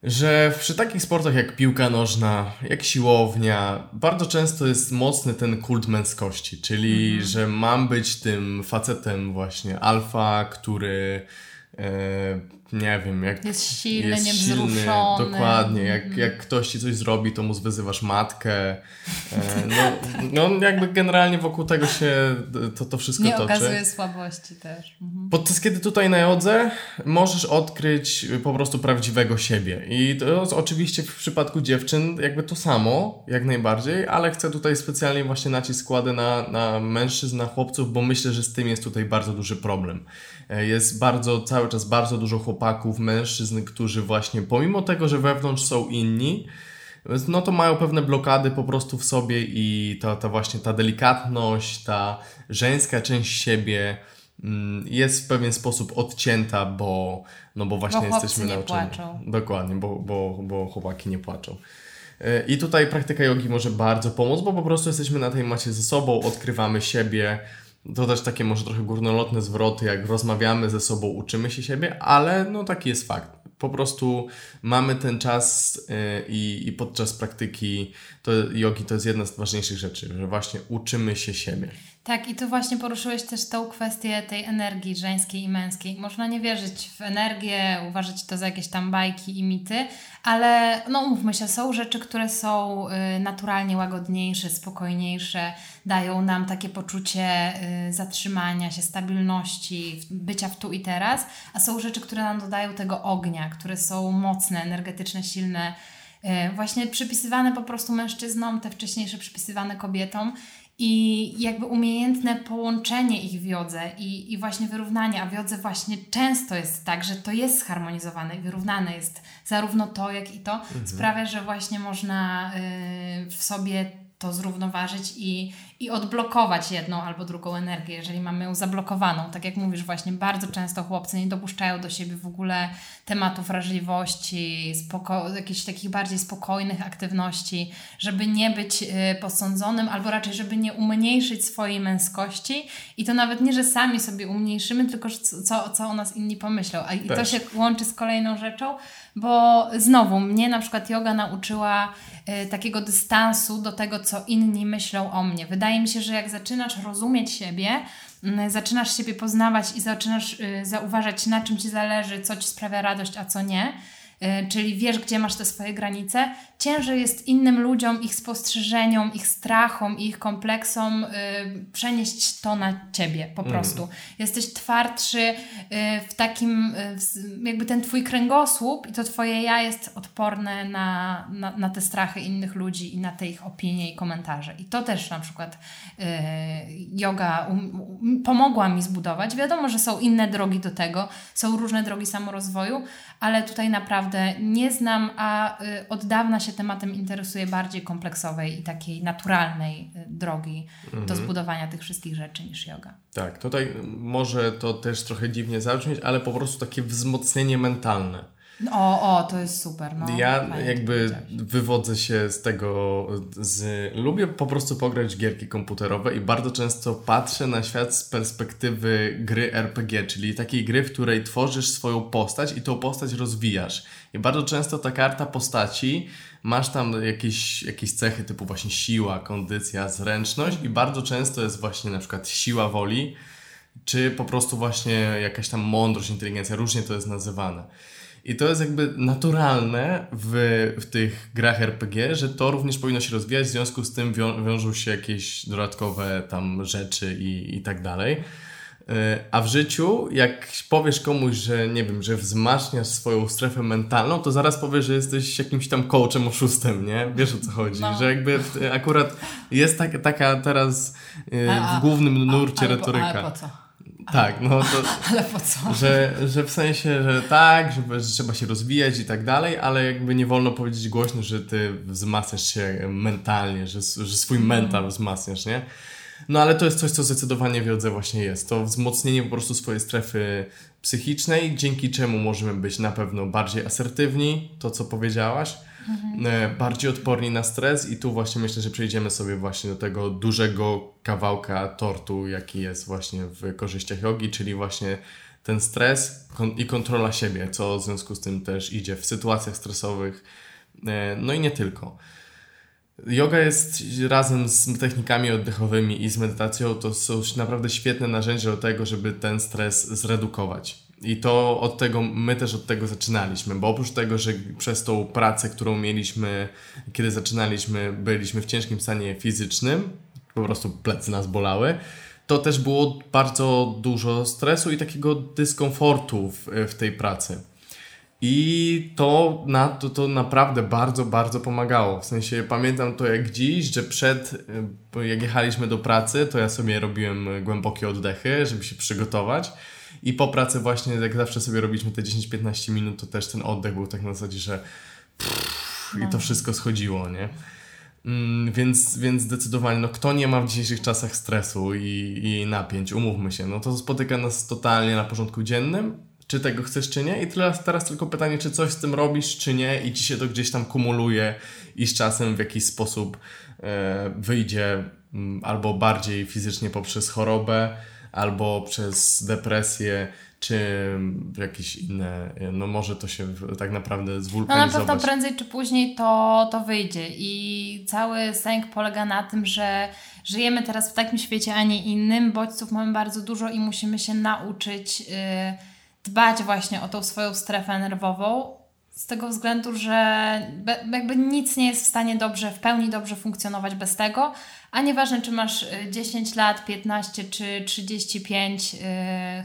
że przy takich sportach jak piłka nożna, jak siłownia, bardzo często jest mocny ten kult męskości, czyli mhm. że mam być tym facetem właśnie alfa, który e, nie wiem, jak jest silny, jest niewzruszony. Silny, dokładnie, jak, mm. jak ktoś ci coś zrobi, to mu wyzywasz matkę. E, no, no jakby generalnie wokół tego się to, to wszystko nie toczy. Nie okazuje słabości też. Mhm. Podczas kiedy tutaj na jodze możesz odkryć po prostu prawdziwego siebie. I to jest oczywiście w przypadku dziewczyn jakby to samo, jak najbardziej, ale chcę tutaj specjalnie właśnie nacisk kładę na, na mężczyzn, na chłopców, bo myślę, że z tym jest tutaj bardzo duży problem. E, jest bardzo, cały czas bardzo dużo chłopaków, mężczyzn, którzy właśnie pomimo tego, że wewnątrz są inni, no to mają pewne blokady po prostu w sobie i ta, ta właśnie ta delikatność, ta żeńska część siebie mm, jest w pewien sposób odcięta, bo, no bo właśnie bo jesteśmy nauczeni. Płaczą. Dokładnie, bo, bo, bo chłopaki nie płaczą. E, I tutaj praktyka jogi może bardzo pomóc, bo po prostu jesteśmy na tej macie ze sobą, odkrywamy siebie, to też takie może trochę górnolotne zwroty, jak rozmawiamy ze sobą, uczymy się siebie, ale no taki jest fakt. Po prostu mamy ten czas yy, i, i podczas praktyki to jogi to jest jedna z ważniejszych rzeczy, że właśnie uczymy się siebie. Tak, i tu właśnie poruszyłeś też tą kwestię tej energii żeńskiej i męskiej. Można nie wierzyć w energię, uważać to za jakieś tam bajki i mity, ale no umówmy się, są rzeczy, które są y, naturalnie łagodniejsze, spokojniejsze, dają nam takie poczucie y, zatrzymania się, stabilności, bycia w tu i teraz, a są rzeczy, które nam dodają tego ognia, które są mocne, energetyczne, silne, y, właśnie przypisywane po prostu mężczyznom, te wcześniejsze przypisywane kobietom i jakby umiejętne połączenie ich w jodze i, i właśnie wyrównanie, a w jodze właśnie często jest tak, że to jest zharmonizowane i wyrównane jest zarówno to, jak i to, mhm. sprawia, że właśnie można y, w sobie to zrównoważyć i, i odblokować jedną albo drugą energię, jeżeli mamy ją zablokowaną. Tak jak mówisz, właśnie bardzo często chłopcy nie dopuszczają do siebie w ogóle tematu wrażliwości, spoko- jakichś takich bardziej spokojnych aktywności, żeby nie być y, posądzonym, albo raczej, żeby nie umniejszyć swojej męskości. I to nawet nie, że sami sobie umniejszymy, tylko co, co o nas inni pomyślą. A i to się łączy z kolejną rzeczą, bo znowu mnie na przykład yoga nauczyła y, takiego dystansu do tego, co inni myślą o mnie. Wydaje mi się, że jak zaczynasz rozumieć siebie, y, zaczynasz siebie poznawać i zaczynasz y, zauważać, na czym ci zależy, co ci sprawia radość, a co nie, czyli wiesz, gdzie masz te swoje granice, ciężej jest innym ludziom, ich spostrzeżeniom, ich strachom, ich kompleksom y, przenieść to na ciebie po mhm. prostu. Mm. Jesteś twardszy y, w takim, jakby ten twój kręgosłup i to twoje ja jest odporne na, na, na te strachy innych ludzi i na te ich opinie i komentarze. I to też na przykład yoga um, um, pomogła mi zbudować. Wiadomo, że są inne drogi do tego, są różne drogi samorozwoju, ale tutaj naprawdę nie znam, a y, od dawna się tematem interesuje bardziej kompleksowej i takiej naturalnej y, drogi mhm. do zbudowania tych wszystkich rzeczy niż yoga. Tak, tutaj może to też trochę dziwnie zabrzmieć, ale po prostu takie wzmocnienie mentalne o, o, to jest super. No, ja jakby wywodzę się z tego, z, lubię po prostu pograć gierki komputerowe i bardzo często patrzę na świat z perspektywy gry RPG, czyli takiej gry, w której tworzysz swoją postać i tą postać rozwijasz. I bardzo często ta karta postaci, masz tam jakieś, jakieś cechy typu właśnie siła, kondycja, zręczność i bardzo często jest właśnie na przykład siła woli, czy po prostu właśnie jakaś tam mądrość, inteligencja, różnie to jest nazywane. I to jest jakby naturalne w, w tych grach RPG, że to również powinno się rozwijać, w związku z tym wią wiążą się jakieś dodatkowe tam rzeczy i, i tak dalej. E, a w życiu, jak powiesz komuś, że nie wiem, że wzmacniasz swoją strefę mentalną, to zaraz powiesz, że jesteś jakimś tam coachem, oszustem, nie? Wiesz o co chodzi? No. Że jakby akurat jest tak, taka teraz e, w głównym nurcie a, retoryka. Ale po co? Tak, no to. ale po co? Że, że w sensie, że tak, że, że trzeba się rozwijać i tak dalej, ale jakby nie wolno powiedzieć głośno, że ty wzmacniasz się mentalnie, że, że swój mhm. mental wzmacniasz, nie? No ale to jest coś, co zdecydowanie w jodze właśnie jest. To wzmocnienie po prostu swojej strefy psychicznej, dzięki czemu możemy być na pewno bardziej asertywni, to co powiedziałaś, mhm. bardziej odporni na stres i tu właśnie myślę, że przejdziemy sobie właśnie do tego dużego kawałka tortu, jaki jest właśnie w korzyściach jogi, czyli właśnie ten stres i kontrola siebie, co w związku z tym też idzie w sytuacjach stresowych, e, no i nie tylko. Yoga jest razem z technikami oddechowymi i z medytacją to są naprawdę świetne narzędzia do tego, żeby ten stres zredukować. I to od tego, my też od tego zaczynaliśmy, bo oprócz tego, że przez tą pracę, którą mieliśmy, kiedy zaczynaliśmy, byliśmy w ciężkim stanie fizycznym, po prostu plecy nas bolały, to też było bardzo dużo stresu i takiego dyskomfortu w, w tej pracy. I to, na, to, to naprawdę bardzo, bardzo pomagało. W sensie pamiętam to jak dziś, że przed, jak jechaliśmy do pracy, to ja sobie robiłem głębokie oddechy, żeby się przygotować. I po pracy właśnie, jak zawsze sobie robiliśmy te 10-15 minut, to też ten oddech był tak na zasadzie, że pff, i to no. wszystko schodziło, nie? Mm, więc, więc zdecydowanie, no kto nie ma w dzisiejszych czasach stresu i, i napięć, umówmy się, no to spotyka nas totalnie na porządku dziennym, czy tego chcesz, czy nie. I teraz, teraz tylko pytanie, czy coś z tym robisz, czy nie, i ci się to gdzieś tam kumuluje i z czasem w jakiś sposób e, wyjdzie m, mm, albo bardziej fizycznie poprzez chorobę, albo przez depresję, czy jakieś inne, no może to się tak naprawdę zwulkanizować. No na pewno prędzej czy później to, to wyjdzie. I cały sęk polega na tym, że żyjemy teraz w takim świecie, a nie innym, bodźców mamy bardzo dużo i musimy się nauczyć... Yy, dbać właśnie o tą swoją strefę nerwową, z tego względu, że jakby nic nie jest w stanie dobrze, w pełni dobrze funkcjonować bez tego, a nieważne czy masz 10 y, lat, 15 czy 35, yy,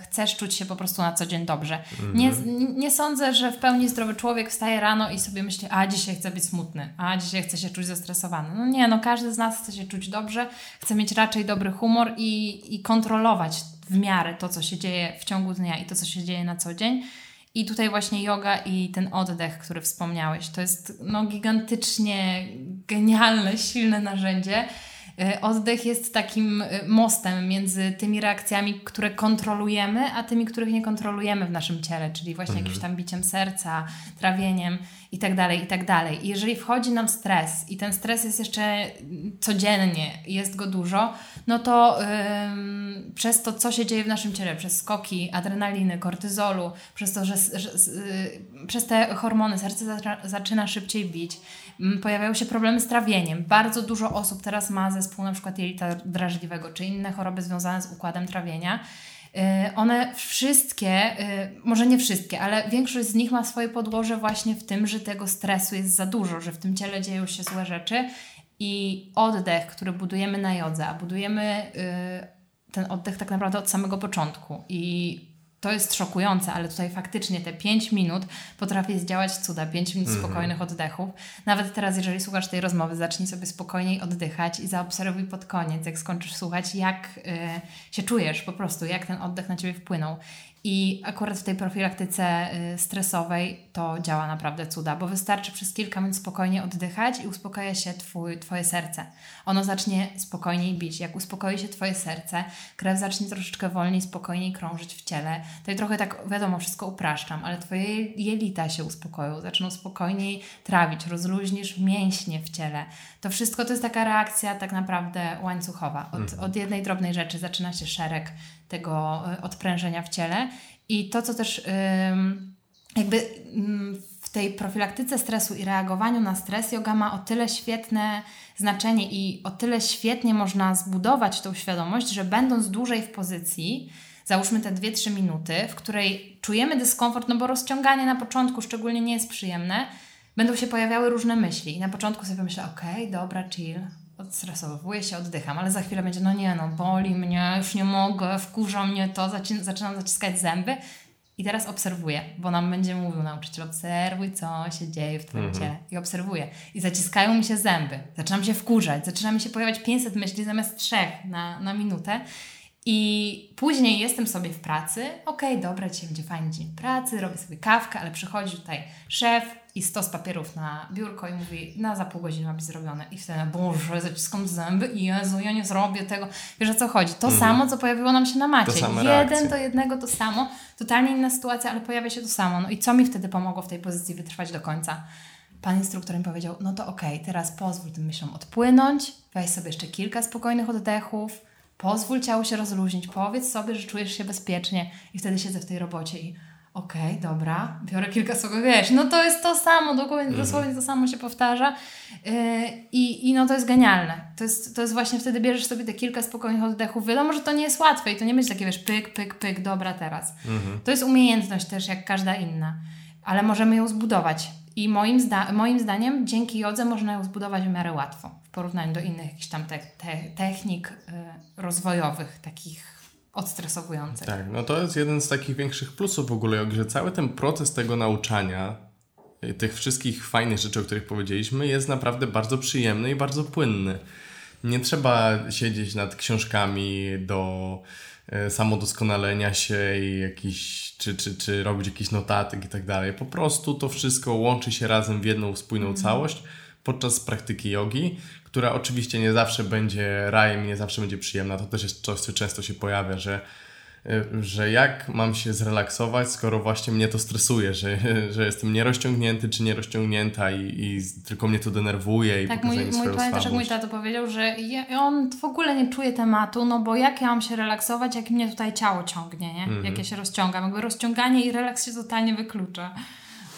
chcesz czuć się po prostu na co dzień dobrze. Mhm. Nie, nie sądzę, że w pełni zdrowy człowiek wstaje rano i sobie myśli, a dzisiaj chcę być smutny, a dzisiaj chcę się czuć zestresowany. No nie, no każdy z nas chce się czuć dobrze, chce mieć raczej dobry humor i, i kontrolować w miarę to, co się dzieje w ciągu dnia i to, co się dzieje na co dzień. I tutaj właśnie yoga i ten oddech, który wspomniałeś, to jest no, gigantycznie genialne, silne narzędzie. Y, oddech jest takim y, mostem między tymi reakcjami, które kontrolujemy, a tymi, których nie kontrolujemy w naszym ciele, czyli właśnie mhm. jakimś tam biciem serca, trawieniem i tak dalej, i tak. I jeżeli wchodzi nam stres i ten stres jest jeszcze codziennie, jest go dużo, no to ym, przez to, co się dzieje w naszym ciele, przez skoki adrenaliny, kortyzolu, przez to, że, że yy, przez te hormony serce zaczyna szybciej bić, pojawiają się problemy z trawieniem. Bardzo dużo osób teraz ma zespół na przykład jelita drażliwego, czy inne choroby związane z układem trawienia. Y, one wszystkie, y, może nie wszystkie, ale większość z nich ma swoje podłoże właśnie w tym, że tego stresu jest za dużo, że w tym ciele dzieją się złe rzeczy i oddech, który budujemy na jodze, a budujemy y, ten oddech tak naprawdę od samego początku i to jest szokujące, ale tutaj faktycznie te 5 minut potrafi zdziałać cuda, 5 minut mm. spokojnych oddechów. Nawet teraz, jeżeli słuchasz tej rozmowy, zacznij sobie spokojniej oddychać i zaobserwuj pod koniec, jak skończysz słuchać, jak y, się czujesz po prostu, jak ten oddech na Ciebie wpłynął. I akurat w tej profilaktyce y, stresowej to działa naprawdę cuda, bo wystarczy przez kilka minut spokojnie oddychać i uspokaja się twój, Twoje serce. Ono zacznie spokojniej bić. Jak uspokoi się Twoje serce, krew zacznie troszeczkę wolniej, spokojniej krążyć w ciele. I trochę tak, wiadomo, wszystko upraszczam, ale Twoje jelita się uspokoją, zaczną spokojniej trawić, rozluźnisz mięśnie w ciele. To wszystko to jest taka reakcja tak naprawdę łańcuchowa. Od, mhm. od jednej drobnej rzeczy zaczyna się szereg tego y, odprężenia w ciele. I to, co też jakby w tej profilaktyce stresu i reagowaniu na stres, yoga ma o tyle świetne znaczenie i o tyle świetnie można zbudować tą świadomość, że będąc dłużej w pozycji, załóżmy te 2-3 minuty, w której czujemy dyskomfort, no bo rozciąganie na początku szczególnie nie jest przyjemne, będą się pojawiały różne myśli. I na początku sobie myślę, okej, okay, dobra, chill, odstresowuję się, oddycham, ale za chwilę będzie, no nie, no boli mnie, już nie mogę, wkurza mnie to, zaczynam zaciskać zęby. I teraz obserwuję, bo nam będzie mówił nauczyciel, obserwuj, co się dzieje w Twoim mhm. ciele. I obserwuję. I zaciskają mi się zęby. Zaczynam się wkurzać. Zaczyna mi się pojawiać 500 myśli zamiast trzech na, na minutę. I później jestem sobie w pracy. Okej, okay, dobra, dzisiaj będzie fajny dzień pracy, robię sobie kawkę, ale przychodzi tutaj szef, i stos papierów na biurko i mówi, na za pół godziny ma być zrobione. I wtedy, boże, zaciskam zęby i Jezu, ja nie zrobię tego. Wiesz o co chodzi? To mm. samo, co pojawiło nam się na macie. Jeden reakcje. do jednego to samo. Totalnie inna sytuacja, ale pojawia się to samo. No i co mi wtedy pomogło w tej pozycji wytrwać do końca? Pan instruktor mi powiedział, no to okej, okay, teraz pozwól tym myślom odpłynąć, weź sobie jeszcze kilka spokojnych oddechów, pozwól ciału się rozluźnić, powiedz sobie, że czujesz się bezpiecznie i wtedy siedzę w tej robocie i okej, okay, dobra, biorę kilka słów, wiesz, no to jest to samo, dokładnie, mhm. dosłownie to samo się powtarza yy, i, i no to jest genialne. To jest, to jest właśnie wtedy bierzesz sobie te kilka spokojnych oddechów. Wiadomo, że to nie jest łatwe i to nie będzie takie, wiesz, pyk, pyk, pyk, dobra teraz. Mhm. To jest umiejętność też jak każda inna, ale możemy ją zbudować. I moim, zda moim zdaniem dzięki jodze można ją zbudować w miarę łatwo w porównaniu do innych jakichś tam te te technik y, rozwojowych, takich odstresowujących. Tak, no to jest jeden z takich większych plusów w ogóle, że cały ten proces tego nauczania, y, tych wszystkich fajnych rzeczy, o których powiedzieliśmy, jest naprawdę bardzo przyjemny i bardzo płynny. Nie trzeba siedzieć nad książkami do y, samodoskonalenia się i jakiś, czy, czy, czy robić jakiś notatek i tak dalej. Po prostu to wszystko łączy się razem w jedną spójną mm. całość podczas praktyki jogi, która oczywiście nie zawsze będzie rajem, nie zawsze będzie przyjemna. To też jest coś, co często się pojawia, że y, że jak mam się zrelaksować, skoro właśnie mnie to stresuje, że, [LAUGHS] że jestem nierozciągnięty czy nierozciągnięta i, i tylko mnie to denerwuje i tak, mój, mój pamiętasz, jak mój tato powiedział, że on w ogóle nie czuje tematu, no bo jak ja mam się relaksować, jak mnie tutaj ciało ciągnie, nie? Mm -hmm. Jak ja się rozciągam. Jakby rozciąganie i relaks się totalnie wyklucza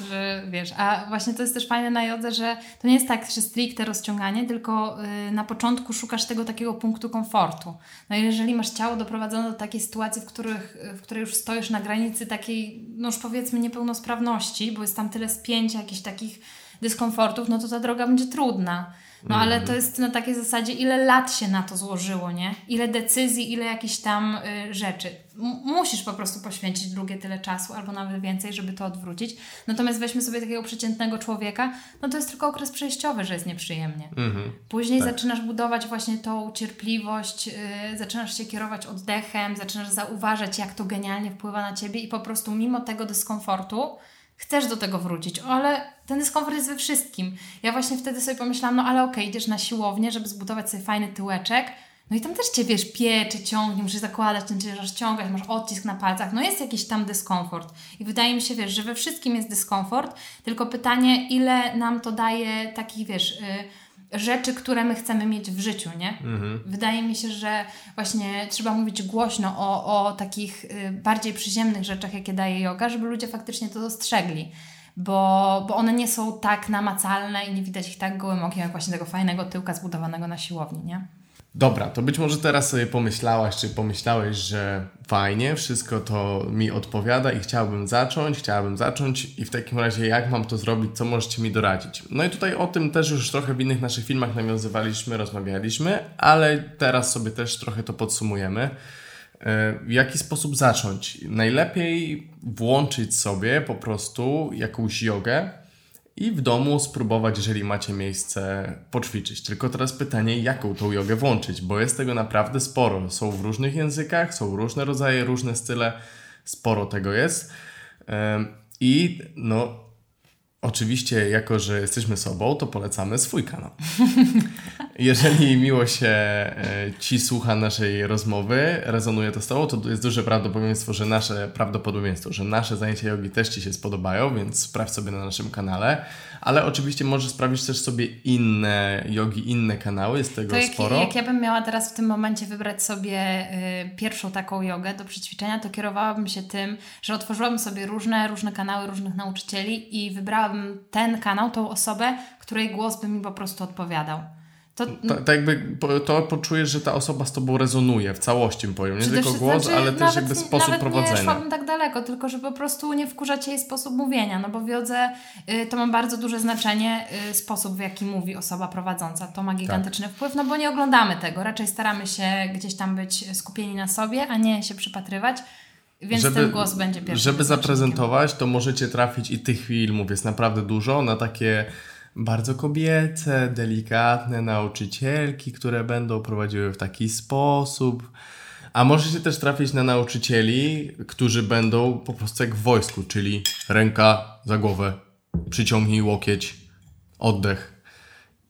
że wiesz, a właśnie to jest też fajne na jodze, że to nie jest tak, że stricte rozciąganie, tylko y, na początku szukasz tego takiego punktu komfortu. No i jeżeli masz ciało doprowadzone do takiej sytuacji, w, których, w której już stoisz na granicy takiej, no już powiedzmy niepełnosprawności, bo jest tam tyle spięcia, jakichś takich dyskomfortów, no to ta droga będzie trudna. No ale to jest na takiej zasadzie, ile lat się na to złożyło, nie? Ile decyzji, ile jakichś tam y, rzeczy. M musisz po prostu poświęcić drugie tyle czasu, albo nawet więcej, żeby to odwrócić. Natomiast weźmy sobie takiego przeciętnego człowieka, no to jest tylko okres przejściowy, że jest nieprzyjemnie. Mhm. Później tak. zaczynasz budować właśnie tą cierpliwość, y, zaczynasz się kierować oddechem, zaczynasz zauważać, jak to genialnie wpływa na ciebie i po prostu mimo tego dyskomfortu, chcesz do tego wrócić, ale ten dyskomfort jest we wszystkim. Ja właśnie wtedy sobie pomyślałam, no ale okej, okay, idziesz na siłownię, żeby zbudować sobie fajny tyłeczek, no i tam też Cię, wiesz, piecze, ciągnie, musisz zakładać ten ciężar, ściągać, masz odcisk na palcach, no jest jakiś tam dyskomfort. I wydaje mi się, wiesz, że we wszystkim jest dyskomfort, tylko pytanie, ile nam to daje takich, wiesz... Yy, rzeczy, które my chcemy mieć w życiu, nie? Mhm. Wydaje mi się, że właśnie trzeba mówić głośno o, o takich y, bardziej przyziemnych rzeczach, jakie daje yoga, żeby ludzie faktycznie to dostrzegli. Bo, bo one nie są tak namacalne i nie widać ich tak gołym okiem, jak właśnie tego fajnego tyłka zbudowanego na siłowni, nie? Dobra, to być może teraz sobie pomyślałaś, czy pomyślałeś, że fajnie, wszystko to mi odpowiada i chciałbym zacząć, chciałabym zacząć i w takim razie jak mam to zrobić, co możecie mi doradzić? No i tutaj o tym też już trochę w innych naszych filmach nawiązywaliśmy, rozmawialiśmy, ale teraz sobie też trochę to podsumujemy. E, w jaki sposób zacząć? Najlepiej włączyć sobie po prostu jakąś jogę, i w domu spróbować, jeżeli macie miejsce, poćwiczyć. Tylko teraz pytanie, jaką tą jogę włączyć, bo jest tego naprawdę sporo. Są w różnych językach, są różne rodzaje, różne style, sporo tego jest. I no, Oczywiście, jako że jesteśmy sobą, to polecamy swój kanał. [LAUGHS] Jeżeli miło się e, Ci słucha naszej rozmowy, rezonuje to z Tobą, to jest duże prawdopodobieństwo, że nasze prawdopodobieństwo, że nasze zajęcia jogi też Ci się spodobają, więc sprawdź sobie na naszym kanale. Ale oczywiście możesz sprawdzić też sobie inne jogi, inne kanały, jest tego to jak, sporo. Jak ja bym miała teraz w tym momencie wybrać sobie y, pierwszą taką jogę do przećwiczenia, to kierowałabym się tym, że otworzyłabym sobie różne, różne kanały różnych nauczycieli i wybrałabym ten kanał, tą osobę, której głos by mi po prostu odpowiadał. To, tak jakby to poczujesz, że ta osoba z tobą rezonuje w całości, powiem. Nie tylko głos, znaczy, ale też jakby sposób nawet prowadzenia. Nie szłabym tak daleko, tylko że po prostu nie wkurza cię jej sposób mówienia, no bo w jodze y, to ma bardzo duże znaczenie y, sposób, w jaki mówi osoba prowadząca. To ma gigantyczny tak. wpływ, no bo nie oglądamy tego. Raczej staramy się gdzieś tam być skupieni na sobie, a nie się przypatrywać. Więc żeby, ten głos będzie pierwszy. Żeby zaprezentować, to możecie trafić i tych filmów jest naprawdę dużo na takie bardzo kobiece, delikatne nauczycielki, które będą prowadziły w taki sposób. A możecie też trafić na nauczycieli, którzy będą po prostu jak w wojsku, czyli ręka za głowę, przyciągnij łokieć, oddech,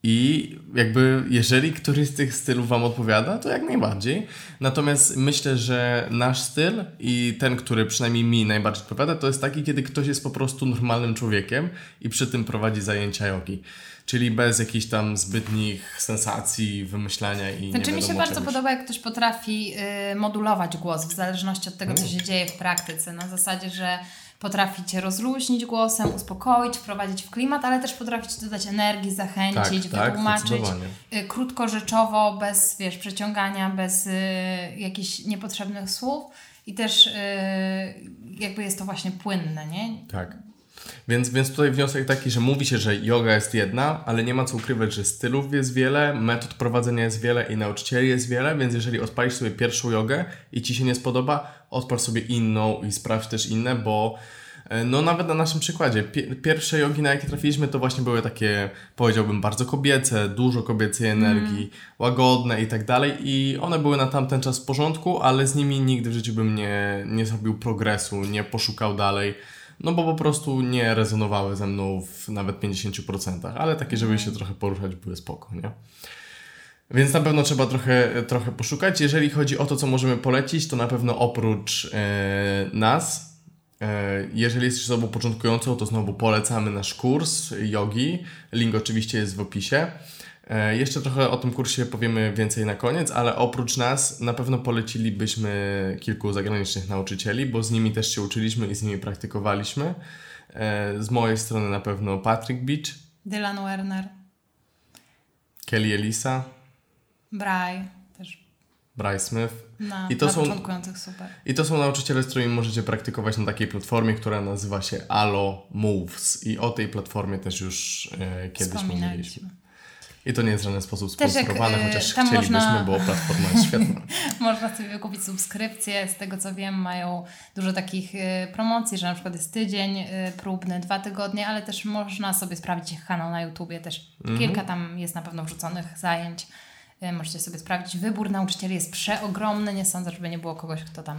i jakby, jeżeli któryś z tych stylów Wam odpowiada, to jak najbardziej. Natomiast myślę, że nasz styl i ten, który przynajmniej mi najbardziej odpowiada, to jest taki, kiedy ktoś jest po prostu normalnym człowiekiem i przy tym prowadzi zajęcia jogi. Czyli bez jakichś tam zbytnich sensacji, wymyślania i Znaczy mi się bardzo podoba, jak ktoś potrafi y, modulować głos w zależności od tego, co mhm. się dzieje w praktyce. Na zasadzie, że potrafi Cię rozluźnić głosem, uspokoić, wprowadzić w klimat, ale też potrafi Ci dodać energii, zachęcić, Tak, tak, wytłumaczyć zdecydowanie. y, krótko, bez, wiesz, przeciągania, bez y, jakichś niepotrzebnych słów i też y, jakby jest to właśnie płynne, nie? Tak. Więc, więc tutaj wniosek taki, że mówi się, że yoga jest jedna, ale nie ma co ukrywać, że stylów jest wiele, metod prowadzenia jest wiele i nauczycieli jest wiele, więc jeżeli odpalisz sobie pierwszą jogę i ci się nie spodoba, odpal sobie inną i sprawdź też inne, bo e, no nawet na naszym przykładzie, pie- pierwsze jogi, na jakie trafiliśmy, to właśnie były takie, powiedziałbym, bardzo kobiece, dużo kobiecej energii, łagodne i tak dalej i one były na tamten czas w porządku, ale z nimi nigdy w życiu bym nie, nie zrobił progresu, nie poszukał dalej. No bo po prostu nie rezonowały ze mną w nawet 50%, ale takie, żeby się trochę poruszać, były spoko, nie? Więc na pewno trzeba trochę, trochę poszukać. Jeżeli chodzi o to, co możemy polecić, to na pewno oprócz e, nas, e, jeżeli jesteś osobą początkującą, to znowu polecamy nasz kurs jogi. Link oczywiście jest w opisie. E, jeszcze trochę o tym kursie powiemy więcej na koniec, ale oprócz nas na pewno polecilibyśmy kilku zagranicznych nauczycieli, bo z nimi też się uczyliśmy i z nimi praktykowaliśmy. E, z mojej strony na pewno Patrick Beach, Dylan Werner, Kelly Elisa, Bry, też Bryce Smith. na, I to są- początkujących super. I to są nauczyciele, z którymi możecie praktykować na takiej platformie, która nazywa się Alo Moves. I o tej platformie też już e, kiedyś mówiliśmy. I to nie jest w żaden sposób Też jak, sponsorowane, e, chociaż chcielibyśmy, można- bo platforma jest świetna. [LAUGHS] Można sobie kupić subskrypcję. Z tego co wiem, mają dużo takich y, promocji, że na przykład jest tydzień y, próbny, dwa tygodnie, ale też można sobie sprawdzić ich kanał na YouTubie. Też Mhm. kilka tam jest na pewno wrzuconych zajęć. Możecie sobie sprawdzić. Wybór nauczycieli jest przeogromny. Nie sądzę, żeby nie było kogoś, kto tam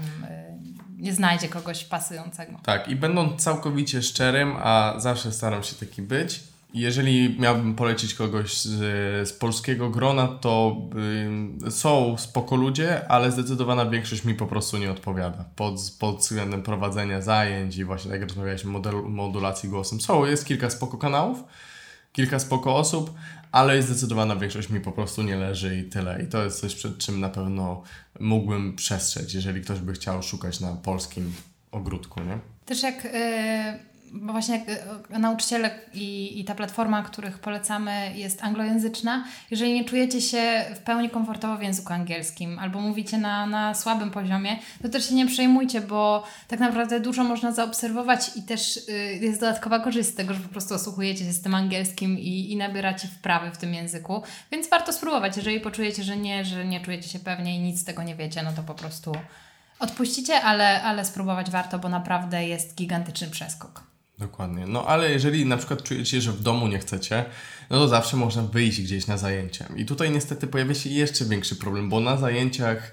nie znajdzie kogoś pasującego. Tak, i będąc całkowicie szczerym, a zawsze staram się taki być, jeżeli miałbym polecić kogoś z, z polskiego grona, to y, są spoko ludzie, ale zdecydowana większość mi po prostu nie odpowiada. Pod, pod względem prowadzenia zajęć i właśnie tak jak rozmawialiśmy, model, modulacji głosem. Są, jest kilka spoko kanałów, kilka spoko osób, ale zdecydowana większość mi po prostu nie leży i tyle. I to jest coś, przed czym na pewno mógłbym przestrzec, jeżeli ktoś by chciał szukać na polskim ogródku, nie? Też jak, y, bo właśnie y, nauczyciele i, i ta platforma, których polecamy jest anglojęzyczna, jeżeli nie czujecie się w pełni komfortowo w języku angielskim albo mówicie na, na słabym poziomie, to też się nie przejmujcie, bo tak naprawdę dużo można zaobserwować i też y, jest dodatkowa korzyść z tego, że po prostu osłuchujecie się z tym angielskim i, i nabieracie wprawy w tym języku, więc warto spróbować. Jeżeli poczujecie, że nie, że nie czujecie się pewnie i nic z tego nie wiecie, no to po prostu Odpuścicie, ale, ale spróbować warto, bo naprawdę jest gigantyczny przeskok. Dokładnie. No ale jeżeli na przykład czujecie, że w domu nie chcecie, no to zawsze można wyjść gdzieś na zajęcia. I tutaj niestety pojawia się jeszcze większy problem, bo na zajęciach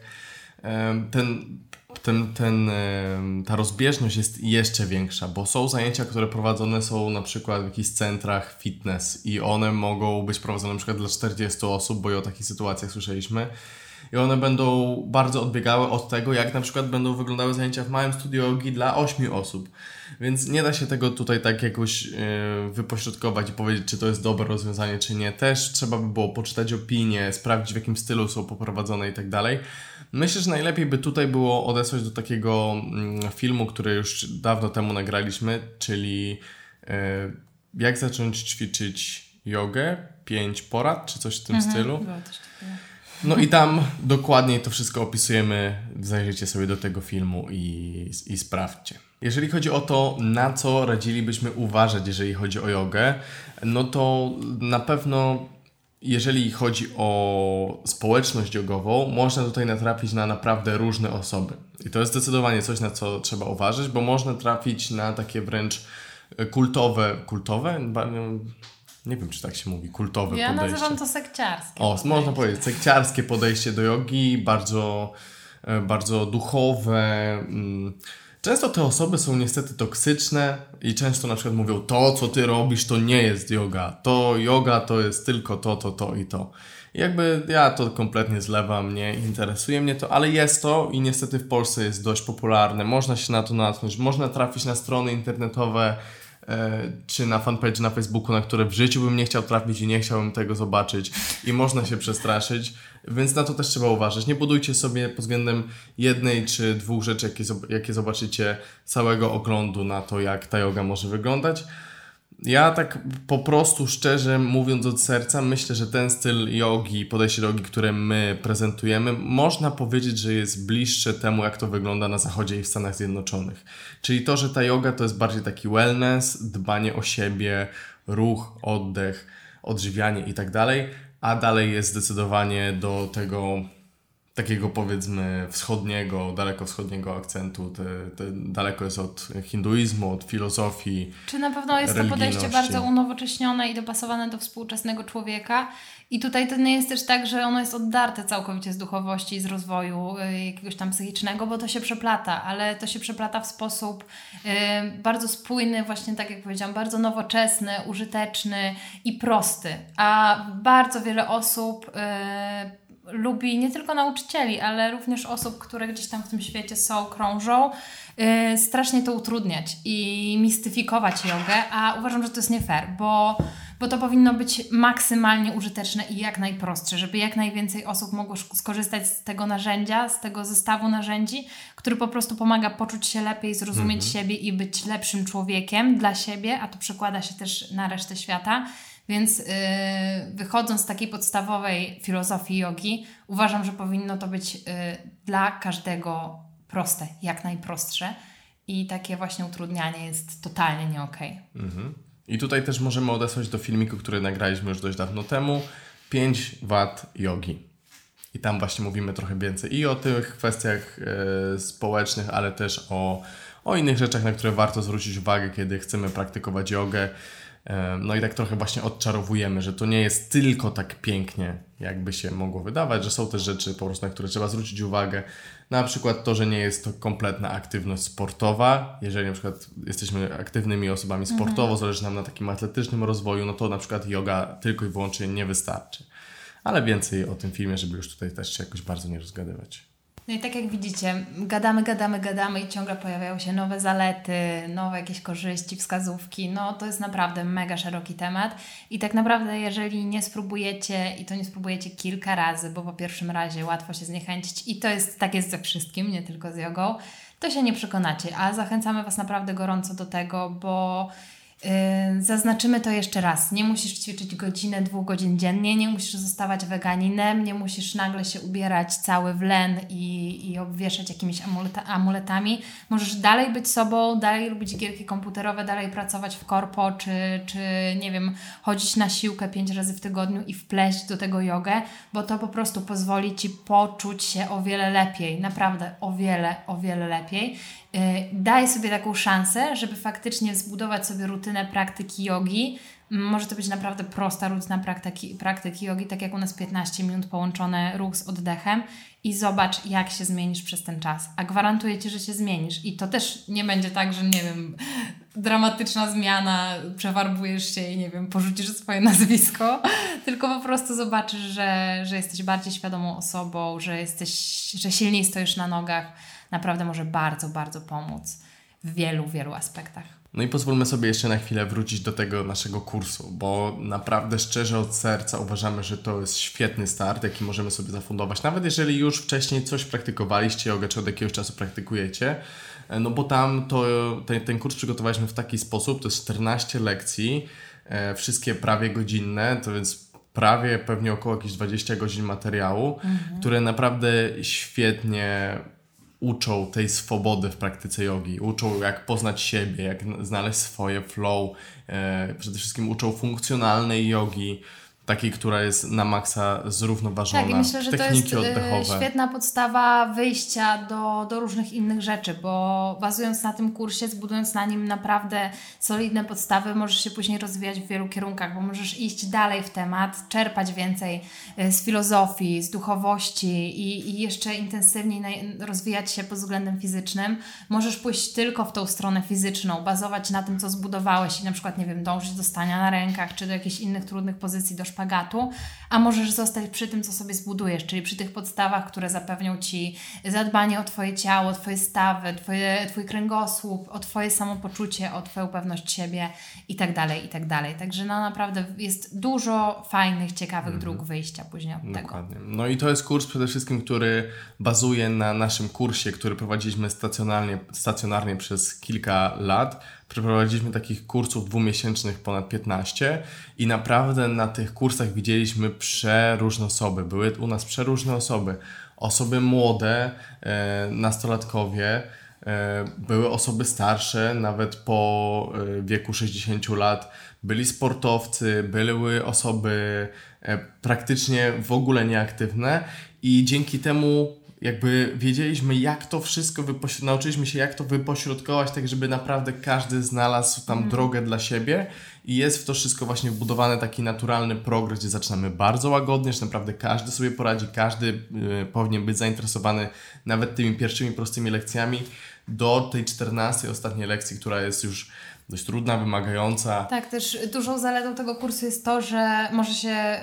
ten, ten, ten, ta rozbieżność jest jeszcze większa, bo są zajęcia, które prowadzone są na przykład w jakichś centrach fitness i one mogą być prowadzone na przykład dla 40 osób, bo i o takich sytuacjach słyszeliśmy. I one będą bardzo odbiegały od tego, jak na przykład będą wyglądały zajęcia w małym studio jogi dla 8 osób. Więc nie da się tego tutaj tak jakoś yy, wypośrodkować i powiedzieć, czy to jest dobre rozwiązanie, czy nie. Też trzeba by było poczytać opinie, sprawdzić w jakim stylu są poprowadzone i tak dalej. Myślę, że najlepiej by tutaj było odesłać do takiego mm, filmu, który już dawno temu nagraliśmy, czyli yy, jak zacząć ćwiczyć jogę, 5 porad, czy coś w tym stylu. Było coś takiego. No i tam dokładniej to wszystko opisujemy. Zajrzyjcie sobie do tego filmu i, i sprawdźcie. Jeżeli chodzi o to, na co radzilibyśmy uważać, jeżeli chodzi o jogę, no to na pewno jeżeli chodzi o społeczność jogową, można tutaj natrafić na naprawdę różne osoby. I to jest zdecydowanie coś, na co trzeba uważać, bo można trafić na takie wręcz kultowe, kultowe? Nie wiem, czy tak się mówi, kultowe Ja podejście. nazywam to sekciarskie. O, można powiedzieć, sekciarskie podejście do jogi, bardzo, e, bardzo duchowe. mm. Często te osoby są niestety toksyczne i często na przykład mówią, to co ty robisz to nie jest yoga, to yoga to jest tylko to, to, to i to. I jakby ja to kompletnie zlewam, nie interesuje mnie to, ale jest to i niestety w Polsce jest dość popularne. Można się na to natknąć, można trafić na strony internetowe czy na fanpage na Facebooku, na które w życiu bym nie chciał trafić i nie chciałbym tego zobaczyć i można się przestraszyć, więc na to też trzeba uważać. Nie budujcie sobie pod względem jednej czy dwóch rzeczy, jakie, jakie zobaczycie, całego oglądu na to, jak ta yoga może wyglądać. Ja tak po prostu szczerze mówiąc od serca, myślę, że ten styl jogi, podejście do jogi, które my prezentujemy, można powiedzieć, że jest bliższe temu, jak to wygląda na Zachodzie i w Stanach Zjednoczonych. Czyli to, że ta yoga to jest bardziej taki wellness, dbanie o siebie, ruch, oddech, odżywianie i tak dalej, a dalej jest zdecydowanie do tego takiego powiedzmy wschodniego, daleko wschodniego akcentu, te, te daleko jest od hinduizmu, od filozofii. Czy na pewno jest to podejście bardzo unowocześnione i dopasowane do współczesnego człowieka? I tutaj to nie jest też tak, że ono jest oddarte całkowicie z duchowości i z rozwoju y, jakiegoś tam psychicznego, bo to się przeplata, ale to się przeplata w sposób y, bardzo spójny, właśnie tak jak powiedziałam, bardzo nowoczesny, użyteczny i prosty. A bardzo wiele osób y, lubi nie tylko nauczycieli, ale również osób, które gdzieś tam w tym świecie są, krążą, yy, strasznie to utrudniać i mistyfikować jogę, a uważam, że to jest nie fair, bo, bo to powinno być maksymalnie użyteczne i jak najprostsze, żeby jak najwięcej osób mogło skorzystać z tego narzędzia, z tego zestawu narzędzi, który po prostu pomaga poczuć się lepiej, zrozumieć mhm. siebie i być lepszym człowiekiem dla siebie, a to przekłada się też na resztę świata. Więc yy, wychodząc z takiej podstawowej filozofii jogi, uważam, że powinno to być yy, dla każdego proste, jak najprostsze. I takie właśnie utrudnianie jest totalnie nie okej. Okay. Mhm. I tutaj też możemy odesłać do filmiku, który nagraliśmy już dość dawno temu. 5 wat jogi. I tam właśnie mówimy trochę więcej i o tych kwestiach e, społecznych, ale też o, o innych rzeczach, na które warto zwrócić uwagę, kiedy chcemy praktykować jogę. No i tak trochę właśnie odczarowujemy, że to nie jest tylko tak pięknie, jakby się mogło wydawać, że są też rzeczy po prostu, na które trzeba zwrócić uwagę. Na przykład to, że nie jest to kompletna aktywność sportowa. Jeżeli na przykład jesteśmy aktywnymi osobami mhm. sportowo, mhm. zależy nam na takim atletycznym rozwoju, no to na przykład yoga tylko i wyłącznie nie wystarczy. Ale więcej o tym filmie, żeby już tutaj też się jakoś bardzo nie rozgadywać. No i tak jak widzicie, gadamy, gadamy, gadamy i ciągle pojawiają się nowe zalety, nowe jakieś korzyści, wskazówki. No to jest naprawdę mega szeroki temat. I tak naprawdę, jeżeli nie spróbujecie i to nie spróbujecie kilka razy, bo po pierwszym razie łatwo się zniechęcić i to jest tak jest ze wszystkim, nie tylko z jogą, to się nie przekonacie. A zachęcamy Was naprawdę gorąco do tego, bo zaznaczymy to jeszcze raz. Nie musisz ćwiczyć godzinę, dwóch godzin dziennie, nie musisz zostawać weganinem, nie musisz nagle się ubierać cały w len i, i obwieszać jakimiś amuleta, amuletami. Możesz dalej być sobą, dalej lubić gierki komputerowe, dalej pracować w korpo, czy, czy nie wiem, chodzić na siłkę pięć razy w tygodniu i wpleść do tego jogę, bo to po prostu pozwoli Ci poczuć się o wiele lepiej, naprawdę o wiele, o wiele lepiej. Y, daj sobie taką szansę, żeby faktycznie zbudować sobie rutynę praktyki jogi. Może to być naprawdę prosta rutyna praktyki, praktyki jogi, tak jak u nas 15 minut połączone ruch z oddechem i zobacz, jak się zmienisz przez ten czas. A gwarantuję Ci, że się zmienisz. I to też nie będzie tak, że nie wiem, dramatyczna zmiana, przewarbujesz się i nie wiem, porzucisz swoje [LAUGHS] nazwisko, tylko po prostu zobaczysz, że, że jesteś bardziej świadomą osobą, że jesteś, że silniej stoisz na nogach naprawdę może bardzo, bardzo pomóc w wielu, wielu aspektach. No i pozwólmy sobie jeszcze na chwilę wrócić do tego naszego kursu, bo naprawdę szczerze od serca uważamy, że to jest świetny start, jaki możemy sobie zafundować. Nawet jeżeli już wcześniej coś praktykowaliście, jogę, czy od jakiegoś czasu praktykujecie, no bo tam to, ten, ten kurs przygotowaliśmy w taki sposób, to jest 14 lekcji, e, wszystkie prawie godzinne, to więc prawie pewnie około jakieś 20 godzin materiału, mhm. które naprawdę świetnie uczą tej swobody w praktyce jogi, uczą jak poznać siebie, jak znaleźć swoje flow, e, przede wszystkim uczą funkcjonalnej jogi, takiej, która jest na maksa zrównoważona. Tak, i myślę, że Techniki to jest y, oddechowe. świetna podstawa wyjścia do, do różnych innych rzeczy, bo bazując na tym kursie, zbudując na nim naprawdę solidne podstawy, możesz się później rozwijać w wielu kierunkach, bo możesz iść dalej w temat, czerpać więcej y, z filozofii, z duchowości i, i jeszcze intensywniej rozwijać się pod względem fizycznym. Możesz pójść tylko w tą stronę fizyczną, bazować na tym, co zbudowałeś i na przykład, nie wiem, dążyć do stania na rękach, czy do jakichś innych trudnych pozycji, do szpagatu, a możesz zostać przy tym, co sobie zbudujesz, czyli przy tych podstawach, które zapewnią Ci zadbanie o Twoje ciało, Twoje stawy, twoje, Twój kręgosłup, o Twoje samopoczucie, o Twoją pewność siebie i tak dalej, i tak dalej. Także no naprawdę jest dużo fajnych, ciekawych mhm. dróg wyjścia później od Dokładnie. tego. No i to jest kurs przede wszystkim, który bazuje na naszym kursie, który prowadziliśmy stacjonarnie, stacjonarnie przez kilka lat Przeprowadziliśmy takich kursów dwumiesięcznych ponad 15 i naprawdę na tych kursach widzieliśmy przeróżne osoby. Były u nas przeróżne osoby. Osoby młode, e, nastolatkowie, e, były osoby starsze, nawet po e, wieku 60 lat. Byli sportowcy, były osoby praktycznie w ogóle nieaktywne i dzięki temu jakby wiedzieliśmy, jak to wszystko wypośrodkować, nauczyliśmy się, jak to wypośrodkować, tak żeby naprawdę każdy znalazł tam mm. drogę dla siebie i jest w to wszystko właśnie wbudowany taki naturalny progres, gdzie zaczynamy bardzo łagodnie, że naprawdę każdy sobie poradzi, każdy y, powinien być zainteresowany nawet tymi pierwszymi prostymi lekcjami do tej 14 ostatniej lekcji, która jest już dość trudna, wymagająca. Tak, też dużą zaletą tego kursu jest to, że może się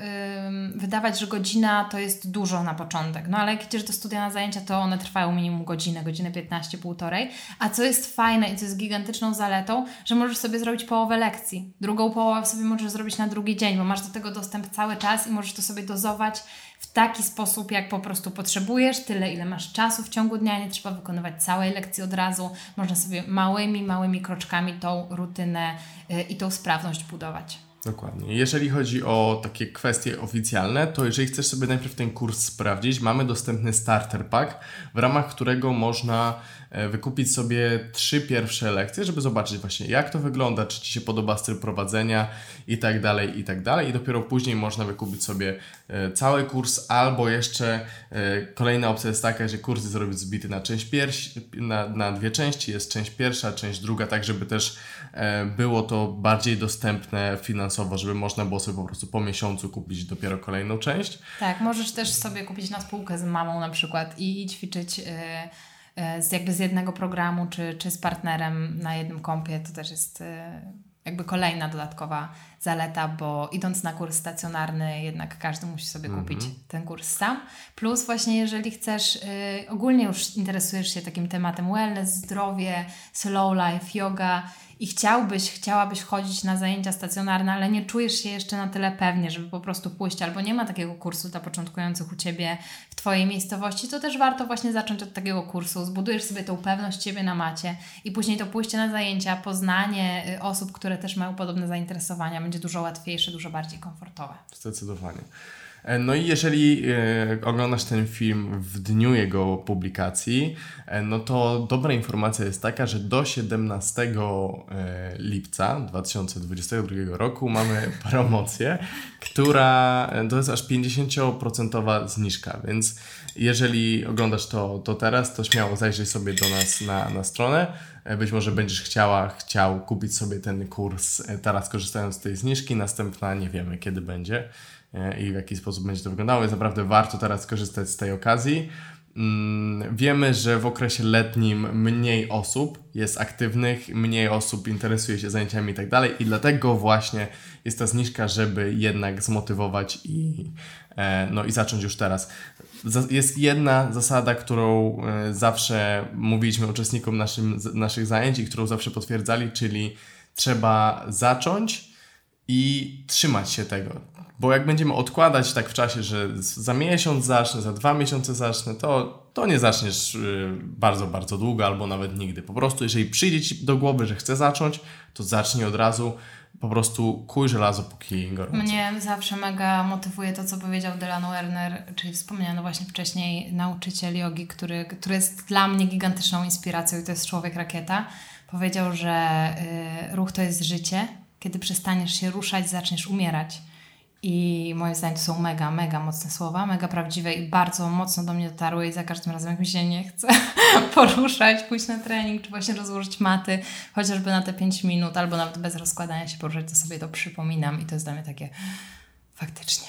wydawać, że godzina to jest dużo na początek. No ale jak idziesz do studia na zajęcia, to one trwają minimum godzinę, godzinę 15, półtorej. A co jest fajne i co jest gigantyczną zaletą, że możesz sobie zrobić połowę lekcji. Drugą połowę sobie możesz zrobić na drugi dzień, bo masz do tego dostęp cały czas i możesz to sobie dozować w taki sposób, jak po prostu potrzebujesz, tyle ile masz czasu w ciągu dnia, nie trzeba wykonywać całej lekcji od razu. Można sobie małymi, małymi kroczkami tą rutynę y, i tą sprawność budować. Dokładnie. Jeżeli chodzi o takie kwestie oficjalne, to jeżeli chcesz sobie najpierw ten kurs sprawdzić, mamy dostępny starter pack, w ramach którego można wykupić sobie trzy pierwsze lekcje, żeby zobaczyć właśnie jak to wygląda, czy Ci się podoba styl prowadzenia i tak dalej, i tak dalej. I dopiero później można wykupić sobie e, cały kurs, albo jeszcze e, kolejna opcja jest taka, że kurs jest zrobić zbity na część pierwsi, na, na dwie części, jest część pierwsza, część druga, tak żeby też było to bardziej dostępne finansowo żeby można było sobie po prostu po miesiącu kupić dopiero kolejną część. Tak, możesz też sobie kupić na spółkę z mamą na przykład i ćwiczyć yy, z jakby z jednego programu, czy, czy z partnerem na jednym kompie. To też jest yy, jakby kolejna dodatkowa zaleta, bo idąc na kurs stacjonarny, jednak każdy musi sobie kupić mm -hmm. ten kurs sam. Plus właśnie jeżeli chcesz, yy, ogólnie już interesujesz się takim tematem wellness, zdrowie, slow life, yoga i chciałbyś, chciałabyś chodzić na zajęcia stacjonarne, ale nie czujesz się jeszcze na tyle pewnie, żeby po prostu pójść, albo nie ma takiego kursu dla początkujących u Ciebie w Twojej miejscowości, to też warto właśnie zacząć od takiego kursu. Zbudujesz sobie tą pewność Ciebie na macie i później to pójście na zajęcia, poznanie y, osób, które też mają podobne zainteresowania będzie dużo łatwiejsze, dużo bardziej komfortowe. Zdecydowanie. E, no i jeżeli e, oglądasz ten film w dniu jego publikacji, e, no to dobra informacja jest taka, że do 17 lipca 2022 roku mamy [LAUGHS] promocję, która to jest aż 50% zniżka, więc jeżeli oglądasz to, to teraz, to śmiało zajrzyj sobie do nas na, na stronę. Być może będziesz chciała, chciał kupić sobie ten kurs teraz korzystając z tej zniżki, następna nie wiemy kiedy będzie. E, i w jaki sposób będzie to wyglądało. Jest naprawdę warto teraz korzystać z tej okazji. Mm, wiemy, że w okresie letnim mniej osób jest aktywnych, mniej osób interesuje się zajęciami i tak dalej, i dlatego właśnie jest ta zniżka, żeby jednak zmotywować i, e, no, i zacząć już teraz. Jest jedna zasada, którą e, zawsze mówiliśmy uczestnikom naszym, naszych zajęć i którą zawsze potwierdzali, czyli trzeba zacząć i trzymać się tego. Bo jak będziemy odkładać tak w czasie, że za miesiąc zacznę, za dwa miesiące zacznę, to, to nie zaczniesz y, bardzo, bardzo długo albo nawet nigdy. Po prostu, jeżeli przyjdzie ci do głowy, że chcę zacząć, to zacznij od razu. Po prostu kuj żelazo, póki gorąco. Mnie zawsze mega motywuje to, co powiedział Delano Werner, czyli wspomniany właśnie wcześniej nauczyciel jogi, który, który jest dla mnie gigantyczną inspiracją i to jest człowiek rakieta. Powiedział, że y, ruch to jest życie. Kiedy przestaniesz się ruszać, zaczniesz umierać. I moim zdaniem to są mega, mega mocne słowa, mega prawdziwe i bardzo mocno do mnie dotarły i za każdym razem jak mi się nie chce [LAUGHS] poruszać, pójść na trening, czy właśnie rozłożyć maty, chociażby na te 5 minut, albo nawet bez rozkładania się poruszać, to sobie to przypominam i to jest dla mnie takie faktycznie,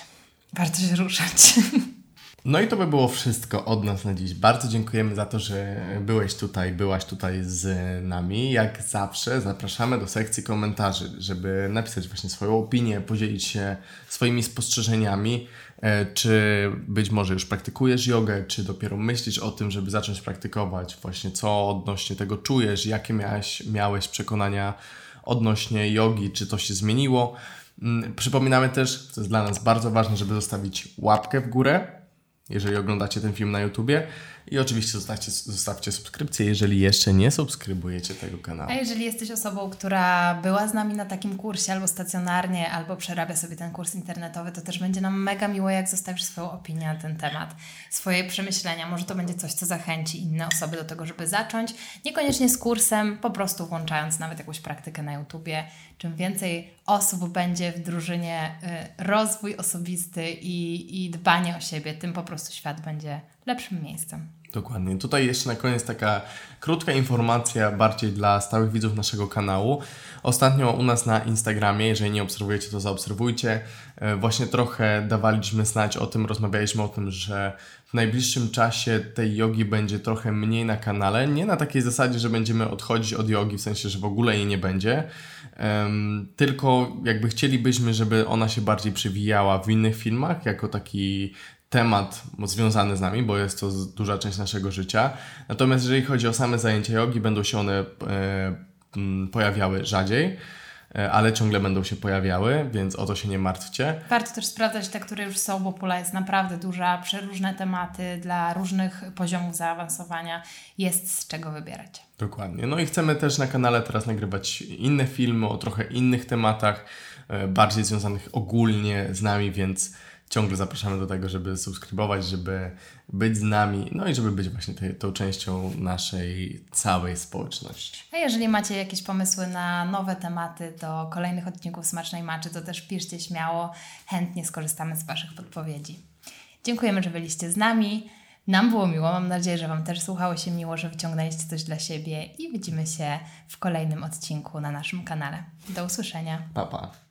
warto się ruszać. [LAUGHS] No i to by było wszystko od nas na dziś. Bardzo dziękujemy za to, że byłeś tutaj, byłaś tutaj z nami. Jak zawsze zapraszamy do sekcji komentarzy, żeby napisać właśnie swoją opinię, podzielić się swoimi spostrzeżeniami, e, czy być może już praktykujesz jogę, czy dopiero myślisz o tym, żeby zacząć praktykować, właśnie co odnośnie tego czujesz, jakie miałeś, miałeś przekonania odnośnie jogi, czy to się zmieniło. Mm, przypominamy też, co jest dla nas bardzo ważne, żeby zostawić łapkę w górę, jeżeli oglądacie ten film na YouTubie. I oczywiście zostawcie, zostawcie subskrypcję, jeżeli jeszcze nie subskrybujecie tego kanału. A jeżeli jesteś osobą, która była z nami na takim kursie albo stacjonarnie, albo przerabia sobie ten kurs internetowy, to też będzie nam mega miło, jak zostawisz swoją opinię na ten temat, swoje przemyślenia. Może to będzie coś, co zachęci inne osoby do tego, żeby zacząć. Niekoniecznie z kursem, po prostu włączając nawet jakąś praktykę na YouTubie. Czym więcej osób będzie w drużynie y, rozwój osobisty i, i dbanie o siebie, tym po prostu świat będzie lepszym miejscem. Dokładnie. Tutaj jeszcze na koniec taka krótka informacja bardziej dla stałych widzów naszego kanału. Ostatnio u nas na Instagramie, jeżeli nie obserwujecie, to zaobserwujcie. E, właśnie trochę dawaliśmy znać o tym, rozmawialiśmy o tym, że w najbliższym czasie tej jogi będzie trochę mniej na kanale. Nie na takiej zasadzie, że będziemy odchodzić od jogi, w sensie, że w ogóle jej nie będzie. Tylko jakby chcielibyśmy, żeby ona się bardziej przewijała w innych filmach, jako taki temat związany z nami, bo jest to duża część naszego życia. Natomiast jeżeli chodzi o same zajęcia jogi, będą się one e, pojawiały rzadziej, e, ale ciągle będą się pojawiały, więc o to się nie martwcie. Warto też sprawdzać te, które już są, bo pula jest naprawdę duża, przeróżne tematy dla różnych poziomów zaawansowania. Jest z czego wybierać. Dokładnie. No i chcemy też na kanale teraz nagrywać inne filmy o trochę innych tematach, e, bardziej związanych ogólnie z nami, więc ciągle zapraszamy do tego, żeby subskrybować, żeby być z nami, no i żeby być właśnie tej, tą częścią naszej całej społeczności. A jeżeli macie jakieś pomysły na nowe tematy do kolejnych odcinków Smacznej Maczy, to też piszcie śmiało, chętnie skorzystamy z Waszych podpowiedzi. Dziękujemy, że byliście z nami. Nam było miło, mam nadzieję, że Wam też słuchało się miło, że wyciągnęliście coś dla siebie i widzimy się w kolejnym odcinku na naszym kanale. Do usłyszenia. Pa, pa.